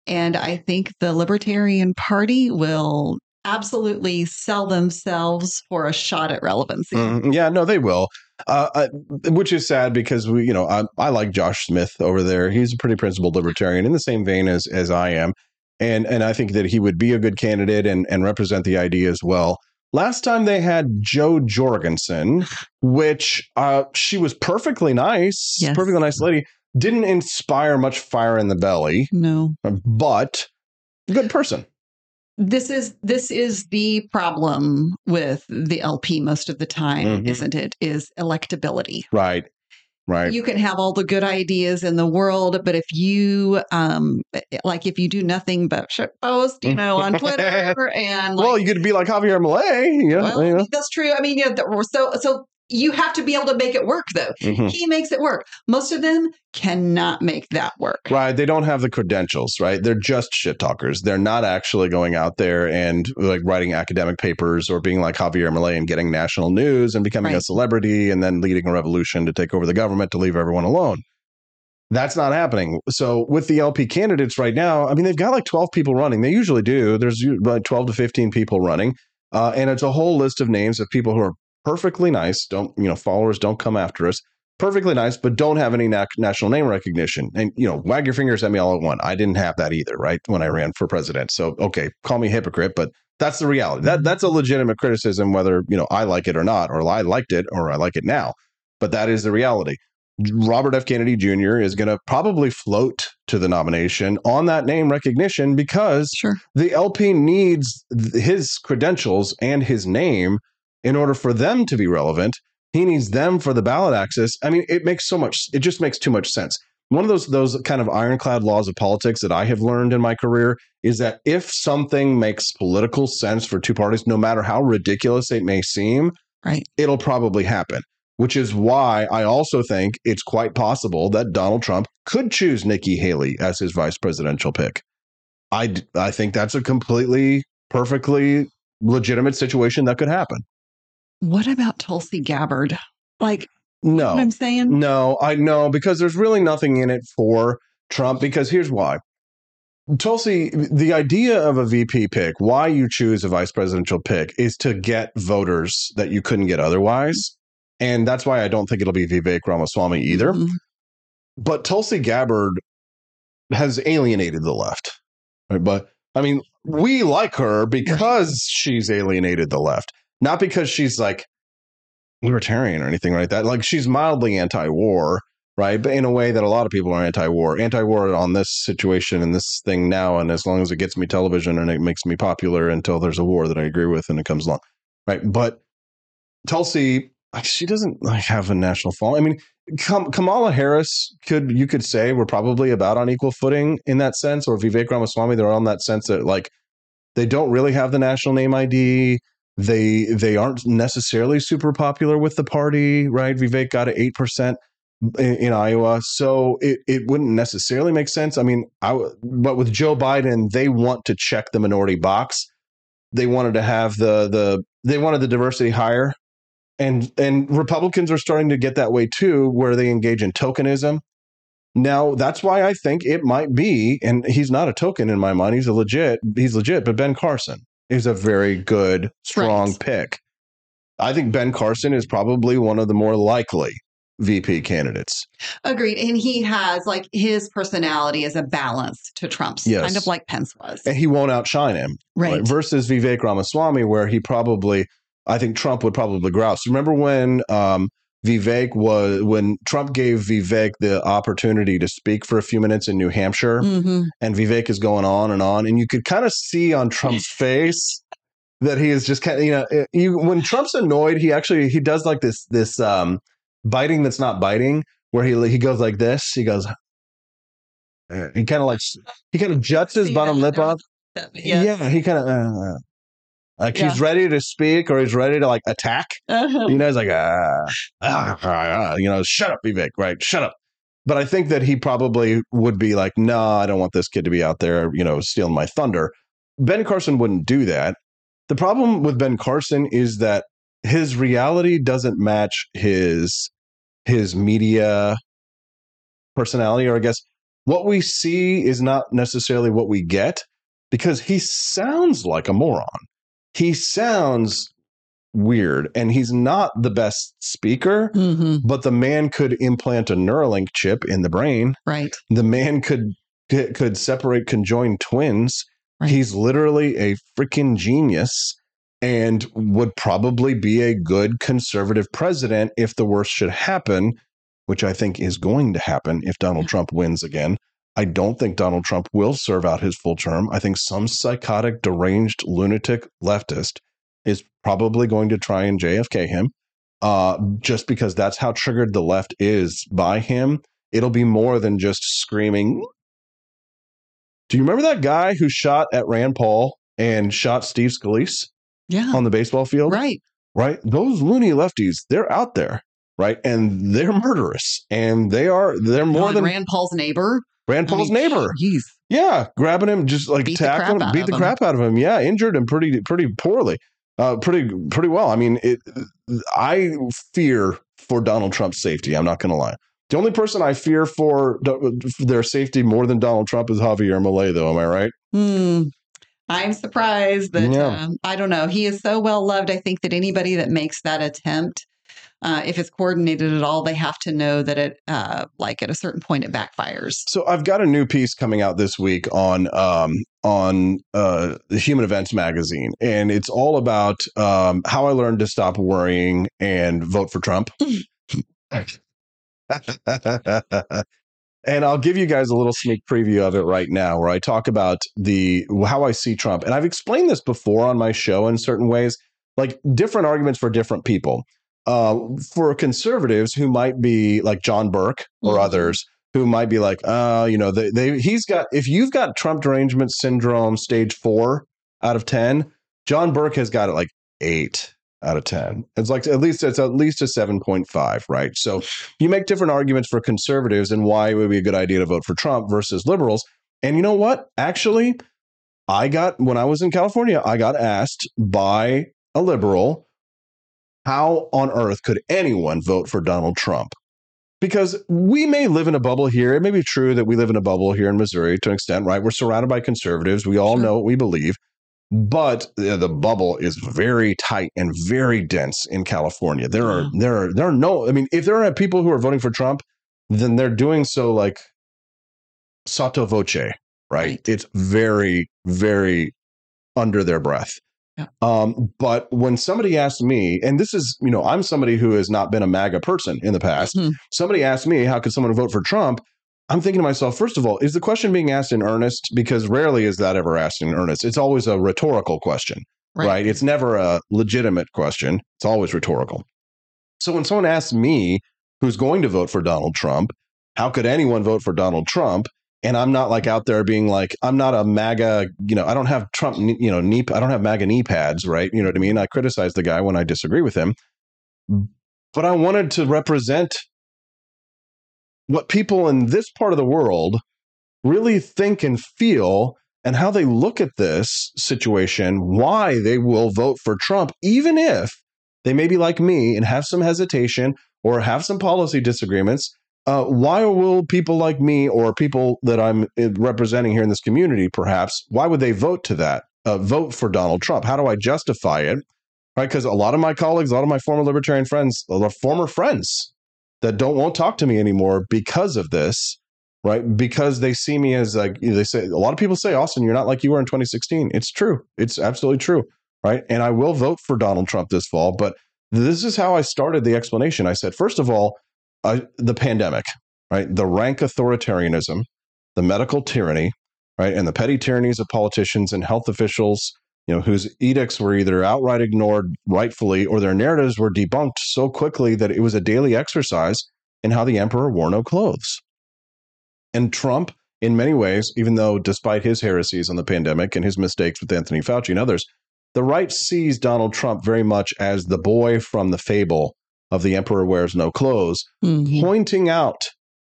And I think the Libertarian Party will absolutely sell themselves for a shot at relevancy. Mhm. Yeah, no, they will. Uh, uh, which is sad because we, you know, I, I like Josh Smith over there. He's a pretty principled libertarian in the same vein as as I am, and and I think that he would be a good candidate and and represent the idea as well. Last time they had Jo Jorgensen, which uh, she was perfectly nice, Yes. perfectly nice lady. Didn't inspire much fire in the belly. No, but good person. This is this is the problem with the LP most of the time, Mhm. isn't it? Is electability. Right, right. You can have all the good ideas in the world, but if you um like if you do nothing but shit post, you know, on (laughs) Twitter and like, well, you could be like Javier Milei. You know, well, you know. that's true. I mean, yeah, the- so so you have to be able to make it work, though. Mhm. He makes it work. Most of them cannot make that work. Right. They don't have the credentials, right? They're just shit talkers. They're not actually going out there and like writing academic papers or being like Javier Milei and getting national news and becoming a celebrity and then leading a revolution to take over the government to leave everyone alone. That's not happening. So with the LP candidates right now, I mean, they've got like 12 people running. They usually do. There's like 12 to 15 people running. Uh, and it's a whole list of names of people who are perfectly nice. Don't, you know, followers don't come after us. Perfectly nice, but don't have any na- national name recognition. And, you know, wag your fingers at me all at once. I didn't have that either, right? When I ran for president. So, okay, call me hypocrite, but that's the reality. That That's a legitimate criticism, whether, you know, I like it or not, or I liked it or I like it now. But that is the reality. Robert F. Kennedy Jr. is going to probably float to the nomination on that name recognition because the LP needs his credentials and his name in order for them to be relevant. He needs them for the ballot access. I mean, it makes so much. It just makes too much sense. One of those those kind of ironclad laws of politics that I have learned in my career is that if something makes political sense for two parties, no matter how ridiculous it may seem, right, it'll probably happen. Which is why I also think it's quite possible that Donald Trump could choose Nikki Haley as his vice presidential pick. I I think that's a completely perfectly legitimate situation that could happen. What about Tulsi Gabbard? Like, No, what I'm saying? No, I know because there's really nothing in it for Trump. Because here's why. Tulsi, the idea of a VP pick, why you choose a vice presidential pick, is to get voters that you couldn't get otherwise, and that's why I don't think it'll be Vivek Ramaswamy either. Mm-hmm. But Tulsi Gabbard has alienated the left, right? But I mean, we like her because she's alienated the left, not because she's like libertarian or anything like that. Like she's mildly anti-war, right? But in a way that a lot of people are anti-war. Anti-war on this situation and this thing now, and as long as it gets me television and it makes me popular until there's a war that I agree with and it comes along, right? But Tulsi, she doesn't like have a national following. I mean, Kam- Kamala Harris could you could say we're probably about on equal footing in that sense, or Vivek Ramaswamy, they're on that sense that like they don't really have the national name ID. They they aren't necessarily super popular with the party, right? Vivek got eight percent in, in Iowa, so it, it wouldn't necessarily make sense. I mean, I but with Joe Biden, they want to check the minority box. They wanted to have the the they wanted the diversity higher, and and Republicans are starting to get that way too, where they engage in tokenism. Now that's why I think it might be, and he's not a token in my mind. He's a legit. He's legit. But Ben Carson is a very good, strong pick. I think Ben Carson is probably one of the more likely VP candidates. Agreed. And he has like his personality is a balance to Trump's, Yes. kind of like Pence was. and he won't outshine him. Right. Versus Vivek Ramaswamy, where he probably, I think Trump would probably grouse. Remember when um, Vivek was, when Trump gave Vivek the opportunity to speak for a few minutes in New Hampshire, Mhm. and Vivek is going on and on, and you could kind of see on Trump's (laughs) face that he is just kind of, you know, you, when Trump's annoyed, he actually he does like this this um, biting that's not biting, where he he goes like this. He goes. uh, He kind of like he kind of juts his bottom lip up. Yeah, he kind of uh, like he's ready to speak or he's ready to like attack. Uh-huh. You know, he's like ah, ah, ah, ah, you know, shut up, Vivek, right? Shut up. But I think that he probably would be like, no, I don't want this kid to be out there, you know, stealing my thunder. Ben Carson wouldn't do that. The problem with Ben Carson is that his reality doesn't match his his media personality, or I guess what we see is not necessarily what we get because he sounds like a moron. He sounds weird and he's not the best speaker, mm-hmm. but the man could implant a Neuralink chip in the brain. Right. The man could could separate conjoined twins. He's literally a freaking genius and would probably be a good conservative president if the worst should happen, which I think is going to happen if Donald Trump wins again. I don't think Donald Trump will serve out his full term. I think some psychotic, deranged, lunatic leftist is probably going to try and JFK him uh, just because that's how triggered the left is by him. It'll be more than just screaming. Do you remember that guy who shot at Rand Paul and shot Steve Scalise Yeah. on the baseball field? Right. right? Those loony lefties, they're out there, right? And they're murderous, and they are they're more than Rand Paul's neighbor. Rand I mean, Paul's neighbor. He's Yeah, grabbing him, just like Beat the crap tackling, out beat the him. crap out of him. Yeah, injured him pretty pretty poorly, uh, pretty pretty well. I mean, it. I fear for Donald Trump's safety. I'm not going to lie. The only person I fear for their safety more than Donald Trump is Javier Milei, though. Am I right? Hmm. I'm surprised that Yeah. um, I don't know. He is so well loved. I think that anybody that makes that attempt, uh, if it's coordinated at all, they have to know that it, uh, like at a certain point, it backfires. So I've got a new piece coming out this week on um, on uh, the Human Events magazine, and it's all about um, how I learned to stop worrying and vote for Trump. (laughs) (laughs) and I'll give you guys a little sneak preview of it right now, where I talk about the how I see Trump, and I've explained this before on my show in certain ways, like different arguments for different people. Uh, for conservatives who might be like John Burke or others who might be like, uh, you know, they, they he's got if you've got Trump derangement syndrome stage four out of ten, John Burke has got it like eight out of ten. It's like at least it's at least a seven point five, right? So you make different arguments for conservatives and why it would be a good idea to vote for Trump versus liberals. And you know what? Actually, I got when I was in California, I got asked by a liberal, how on earth could anyone vote for Donald Trump? Because we may live in a bubble here. It may be true that we live in a bubble here in Missouri to an extent, right? We're surrounded by conservatives. We all know what we believe. But the the bubble is very tight and very dense in California. There are mm. there are there are no. I mean, if there are people who are voting for Trump, then they're doing so like sotto voce, right? It's very very under their breath. Um, but when somebody asked me, and this is, you know, I'm somebody who has not been a MAGA person in the past. Somebody asked me, how could someone vote for Trump? I'm thinking to myself, first of all, is the question being asked in earnest? Because rarely is that ever asked in earnest. It's always a rhetorical question, Right. right? It's never a legitimate question. It's always rhetorical. So when someone asks me who's going to vote for Donald Trump, how could anyone vote for Donald Trump? And I'm not like out there being like, I'm not a MAGA, you know, I don't have Trump, you know, knee, I don't have MAGA knee pads, right? You know what I mean? I criticize the guy when I disagree with him. But I wanted to represent what people in this part of the world really think and feel and how they look at this situation, why they will vote for Trump, even if they may be like me and have some hesitation or have some policy disagreements. Uh, why will people like me or people that I'm uh, representing here in this community, perhaps, why would they vote to that? Uh, vote for Donald Trump? How do I justify it? Right? Because a lot of my colleagues, a lot of my former libertarian friends, a lot of former friends that don't won't talk to me anymore because of this, right? Because they see me as like they say. A lot of people say, Austin, you're not like you were in 2016. It's true. It's absolutely true, right? And I will vote for Donald Trump this fall. But this is how I started the explanation. I said, first of all, uh, the pandemic, right? The rank authoritarianism, the medical tyranny, right? And the petty tyrannies of politicians and health officials, you know, whose edicts were either outright ignored rightfully or their narratives were debunked so quickly that it was a daily exercise in how the emperor wore no clothes. And Trump, in many ways, even though despite his heresies on the pandemic and his mistakes with Anthony Fauci and others, the right sees Donald Trump very much as the boy from the fable of the emperor wears no clothes, mm-hmm. pointing out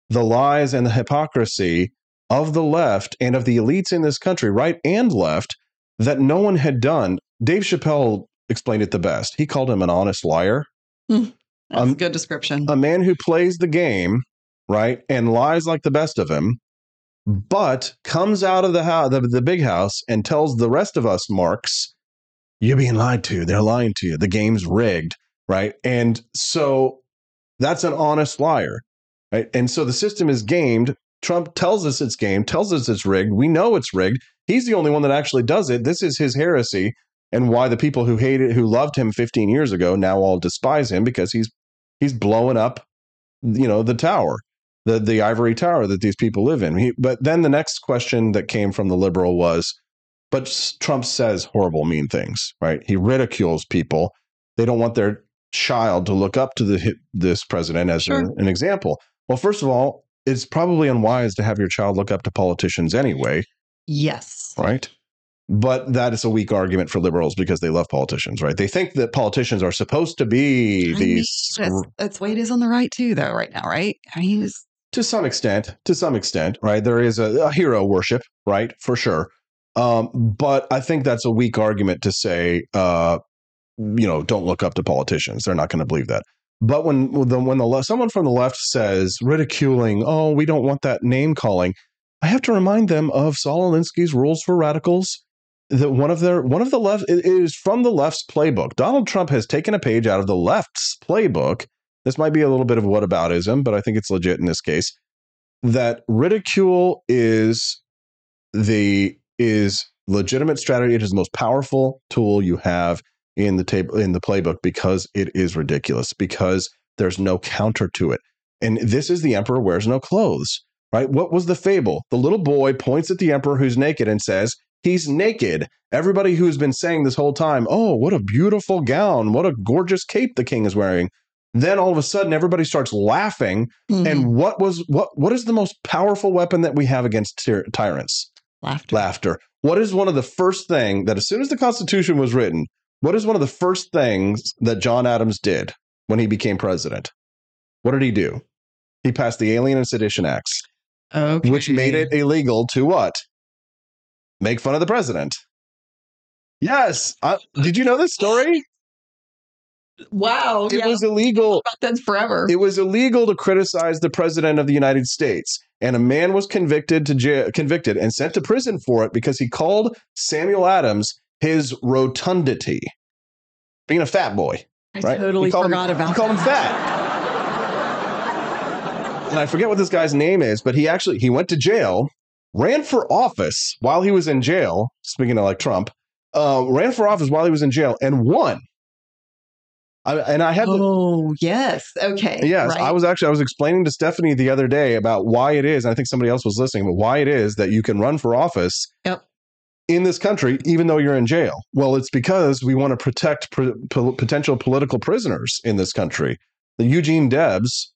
the lies and the hypocrisy of the left and of the elites in this country, right and left, that no one had done. Dave Chappelle explained it the best. He called him an honest liar. Hmm. That's um, a good description. A man who plays the game, right, and lies like the best of him, but comes out of the house, the, the big house, and tells the rest of us marks, "You're being lied to. They're lying to you. The game's rigged." Right, and so that's an honest liar, right? And so the system is gamed. Trump tells us it's gamed, tells us it's rigged. We know it's rigged. He's the only one that actually does it. This is his heresy, and why the people who hated, who loved him 15 years ago, now all despise him because he's he's blowing up, you know, the tower, the the ivory tower that these people live in. He, but then the next question that came from the liberal was, but Trump says horrible, mean things, right? He ridicules people. They don't want their child to look up to the this president as Sure. an, an example. Well, first of all, it's probably unwise to have your child look up to politicians anyway, Yes. right? But that is a weak argument for liberals because they love politicians, right? They think that politicians are supposed to be I mean, these that's, that's the way it is on the right too, though. Right now, right? I mean, it's, to some extent to some extent right there is a, a hero worship right for sure um, but i think that's a weak argument to say uh, you know don't look up to politicians they're not going to believe that but when the, when the someone from the left says ridiculing oh we don't want that name calling i have to remind them of saul alinsky's rules for radicals that one of their one of the left is from the left's playbook donald trump has taken a page out of the left's playbook this might be a little bit of whataboutism, but I think it's legit in this case. That ridicule is the is legitimate strategy. It is the most powerful tool you have in the table in the playbook because it is ridiculous because there's no counter to it. And this is the emperor wears no clothes, right? What was the fable? The little boy points at the emperor who's naked and says, He's naked. Everybody who's been saying this whole time, Oh, what a beautiful gown. What a gorgeous cape the king is wearing then all of a sudden everybody starts laughing Mm-hmm. and what was what what is the most powerful weapon that we have against tyr- tyrants laughter laughter what is one of the first thing that as soon as the constitution was written what is one of the first things that john adams did when he became president what did he do he passed the alien and sedition acts okay. which made it illegal to what make fun of the president yes uh, did you know this story wow. it yeah. was illegal about that forever. It was illegal to criticize the president of the United States, and a man was convicted to jail, convicted and sent to prison for it because he called Samuel Adams his rotundity, being a fat boy. I right? totally forgot him, about He called him fat. And I forget what this guy's name is, but he actually he went to jail, ran for office while he was in jail. Speaking of like Trump, uh, ran for office while he was in jail and won. I, and I had Oh yes. Okay. Yes, right. I was actually I was explaining to Stephanie the other day about why it is, and I think somebody else was listening, but why it is that you can run for office Yep. In this country even though you're in jail. Well, it's because we want to protect pr- potential political prisoners in this country. The Eugene Debs,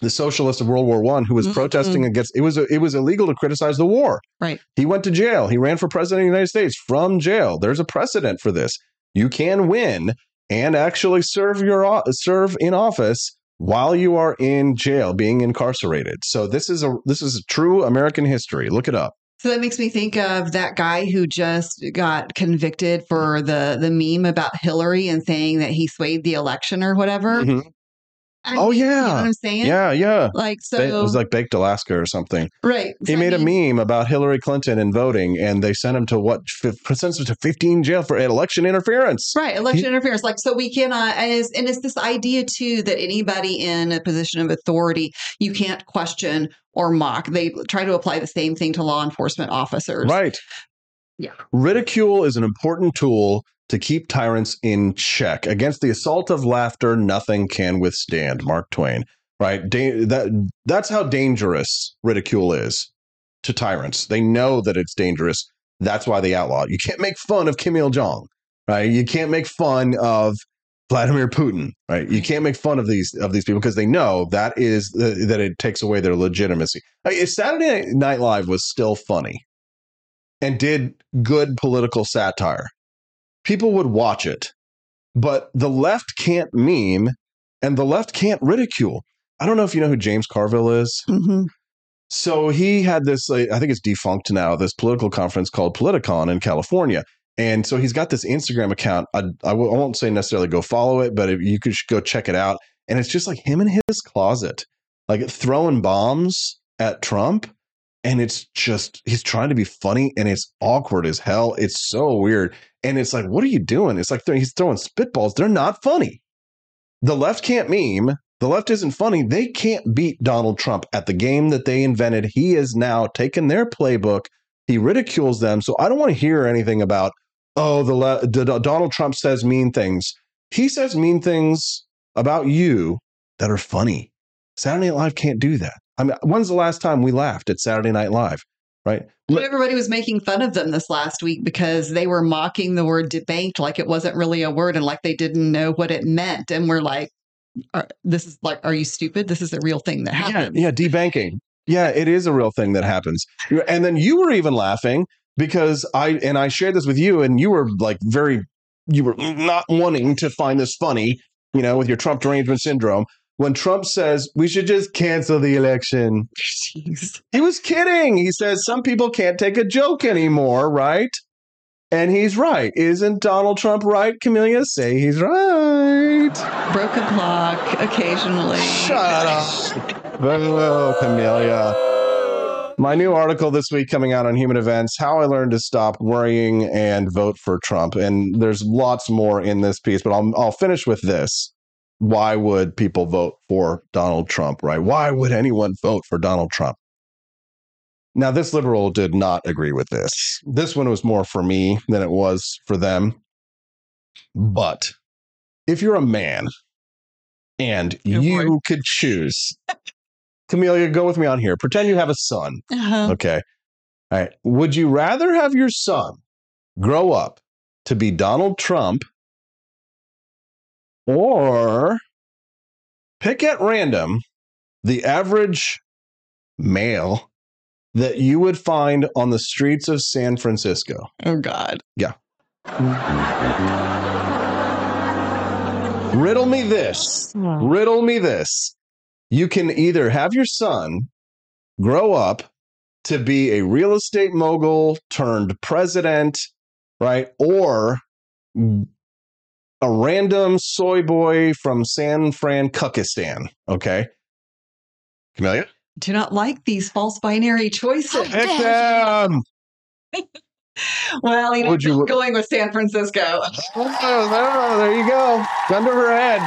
the socialist of World War One, who was Mhm. protesting against it was it was illegal to criticize the war. Right. He went to jail. He ran for president of the United States from jail. There's a precedent for this. You can win and actually serve your serve in office while you are in jail being incarcerated. So this is a this is a true American history. Look it up. So that makes me think of that guy who just got convicted for the the meme about Hillary and saying that he swayed the election or whatever. Mhm. I Oh mean, yeah. you know what I'm saying? Yeah, yeah. Like so, it was like baked Alaska or something. right? He So, I made a meme about Hillary Clinton and voting, and they sent him to what? F- sent him to 15 jail for election interference. Right, election interference. Like, so we cannot, uh, and it's, and it's this idea too that anybody in a position of authority, you can't question or mock. They try to apply the same thing to law enforcement officers. Right. Yeah. Ridicule is an important tool to keep tyrants in check. Against the assault of laughter, nothing can withstand. Mark Twain. Right. Da- that that's how dangerous ridicule is to tyrants. They know that it's dangerous. That's why they outlaw it. You can't make fun of Kim Il Jong. Right. You can't make fun of Vladimir Putin. Right. You can't make fun of these of these people because they know that is uh, that it takes away their legitimacy. If Saturday Night Live was still funny and did good political satire, people would watch it. But the left can't meme and the left can't ridicule. I don't know if you know who James Carville is. Mm-hmm. So he had this, uh, I think it's defunct now, this political conference called Politicon in California. And so he's got this Instagram account. I, I w- I won't say necessarily go follow it, but if you could go check it out. And it's just like him in his closet, like throwing bombs at Trump. And it's just, he's trying to be funny and it's awkward as hell. It's so weird. And it's like, what are you doing? It's like he's throwing spitballs. They're not funny. The left can't meme. The left isn't funny. They can't beat Donald Trump at the game that they invented. He has now taken their playbook. He ridicules them. So I don't want to hear anything about, oh, the, le- the the- Donald Trump says mean things. He says mean things about you that are funny. Saturday Night Live can't do that. I mean, when's the last time we laughed at Saturday Night Live? Right? But everybody was making fun of them this last week because they were mocking the word debanked like it wasn't really a word and like they didn't know what it meant. And we're like, are, this is like, are you stupid? This is a real thing that Yeah, happens. yeah, debanking. Yeah, it is a real thing that happens. And then you were even laughing because I and I shared this with you, and you were like very, you were not wanting to find this funny, you know, with your Trump derangement syndrome. When Trump says we should just cancel the election, Jeez. he was kidding. He says some people can't take a joke anymore, right? And he's right. Isn't Donald Trump right, Camellia? Say he's right. Broke a clock occasionally. Shut up. Oh, Camellia. My new article this week coming out on Human Events How I Learned to Stop Worrying and Vote for Trump. And there's lots more in this piece, but I'll, I'll finish with this. Why would people vote for Donald Trump, right? Why would anyone vote for Donald Trump? Now, this liberal did not agree with this. This one was more for me than it was for them. But if you're a man and you could choose, Camellia, go with me on here. Pretend you have a son. Uh-huh. Okay. All right. Would you rather have your son grow up to be Donald Trump or pick at random the average male that you would find on the streets of San Francisco? Oh, God. Yeah. Riddle me this. Riddle me this. You can either have your son grow up to be a real estate mogul turned president, right? Or a random soy boy from San Fran, Kukistan. Okay. Camellia? Do not like these false binary choices. Pick them. (laughs) Well, you know, Would you- going with San Francisco. (laughs) Oh, there you go. Gun to her head.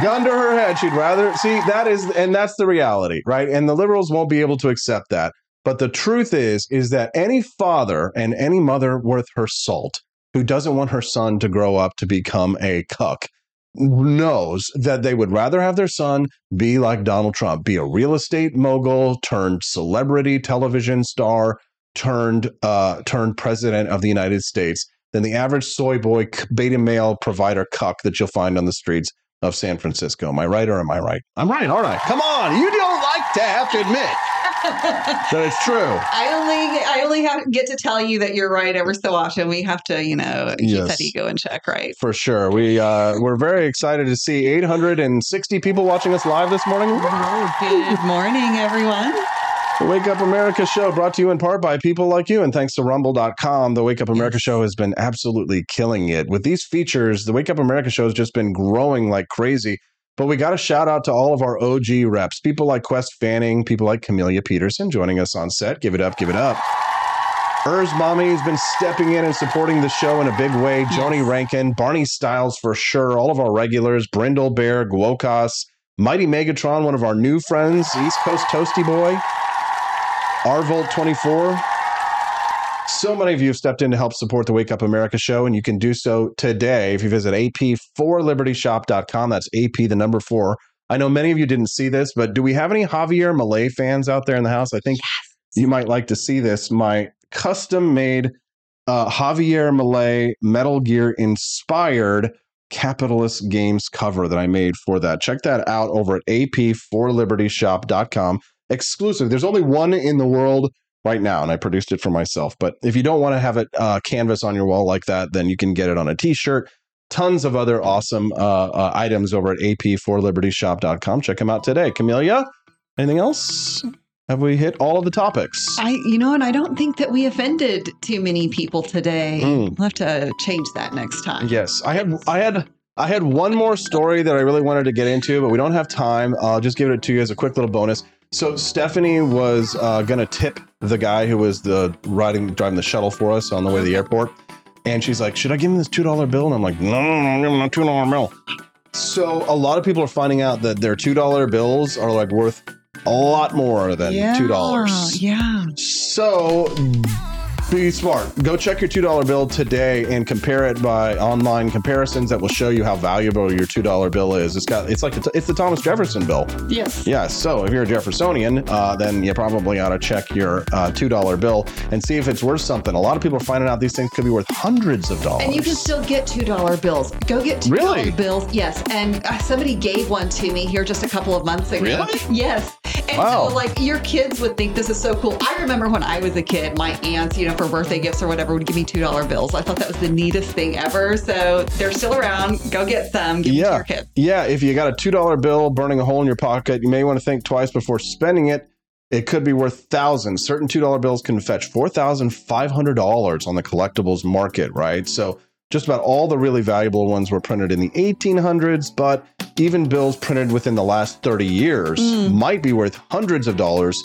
Gun to her head. She'd rather see that is, and that's the reality, right? And the liberals won't be able to accept that. But the truth is, is that any father and any mother worth her salt who doesn't want her son to grow up to become a cuck knows that they would rather have their son be like Donald Trump, be a real estate mogul turned celebrity television star turned uh turned president of the United States than the average soy boy beta male provider cuck that you'll find on the streets of San Francisco. Am I right or am I right? I'm right, aren't I? Come on, you don't like to have to admit that it's true. I only I only have get to tell you that you're right ever so often. We have to, you know, keep Yes. that ego in check, right? For sure. We uh we're very excited to see 860 people watching us live this morning. Good morning, everyone. The Wake Up America show brought to you in part by people like you and thanks to rumble.com. The Wake Up America show has been absolutely killing it. With these features, the Wake Up America show has just been growing like crazy. But we got to shout out to all of our OG reps, people like Quest Fanning, people like Camellia Petersen joining us on set. Give it up, give it up. Urs Mommy has been stepping in and supporting the show in a big way. Joni Rankin, Barney Styles for sure, all of our regulars, Brindle Bear, Guokas, Mighty Megatron, one of our new friends, East Coast Toasty Boy, Arvolt 24. So many of you have stepped in to help support the Wake Up America show, and you can do so today if you visit ap4libertyshop.com. That's AP, the number four. I know many of you didn't see this, but do we have any Javier Milei fans out there in the house? I think you might like to see this. My custom made uh, Javier Milei Metal Gear inspired capitalist games cover that I made for that. Check that out over at ap4libertyshop.com. Exclusive. There's only one in the world right now, and I produced it for myself. But if you don't want to have it uh, canvas on your wall like that, then you can get it on a t-shirt. Tons of other awesome uh, uh, items over at ap4libertyshop.com. Check them out today. Camellia, anything else? Have we hit all of the topics? I, you know, and I don't think that we offended too many people today. Mm. We'll have to change that next time. Yes, I had I had I had one more story that I really wanted to get into, but we don't have time. I'll just give it to you as a quick little bonus. So Stephanie was uh, gonna tip the guy who was the riding driving the shuttle for us on the way to the airport, and she's like, "Should I give him this two dollar bill?" And I'm like, "No, no, no, give him a two dollar bill." So a lot of people are finding out that their two dollar bills are like worth a lot more than two dollars. Yeah. So be smart. Go check your $2 bill today and compare it by online comparisons that will show you how valuable your $2 bill is. It's got it's like the, it's the Thomas Jefferson bill. Yes. Yeah, so if you're a Jeffersonian, uh, then you probably ought to check your uh, $2 bill and see if it's worth something. A lot of people are finding out these things could be worth hundreds of dollars. And you can still get two dollar bills. Go get two dollar Really? bills. Yes, and uh, somebody gave one to me here just a couple of months ago. Really? (laughs) Yes, And Wow. so, like, your kids would think this is so cool. I remember when I was a kid, my aunts, you know, for birthday gifts or whatever, would give me $2 bills. I thought that was the neatest thing ever. So they're still around. Go get some. Give them to yeah. your kids. Yeah. If you got a $2 bill burning a hole in your pocket, you may want to think twice before spending it. It could be worth thousands. Certain $2 bills can fetch $4,500 on the collectibles market, right? So just about all the really valuable ones were printed in the 1800s, but even bills printed within the last 30 years mm. might be worth hundreds of dollars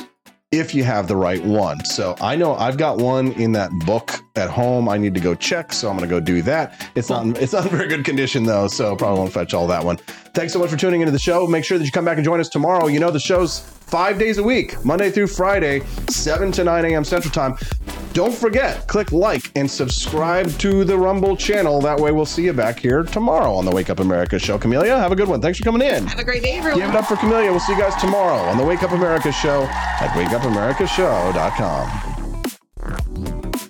if you have the right one. So I know I've got one in that book at home. I need to go check, so I'm going to go do that. It's not it's not in very good condition though, so probably won't fetch all that one. Thanks so much for tuning into the show. Make sure that you come back and join us tomorrow. You know the show's five days a week, Monday through Friday, 7 to 9 a.m. Central Time. Don't forget, click like and subscribe to the Rumble channel. That way we'll see you back here tomorrow on the Wake Up America show. Camellia, have a good one. Thanks for coming in. Have a great day, everyone. Give it up for Camellia. We'll see you guys tomorrow on the Wake Up America show at wakeupAmericaShow.com.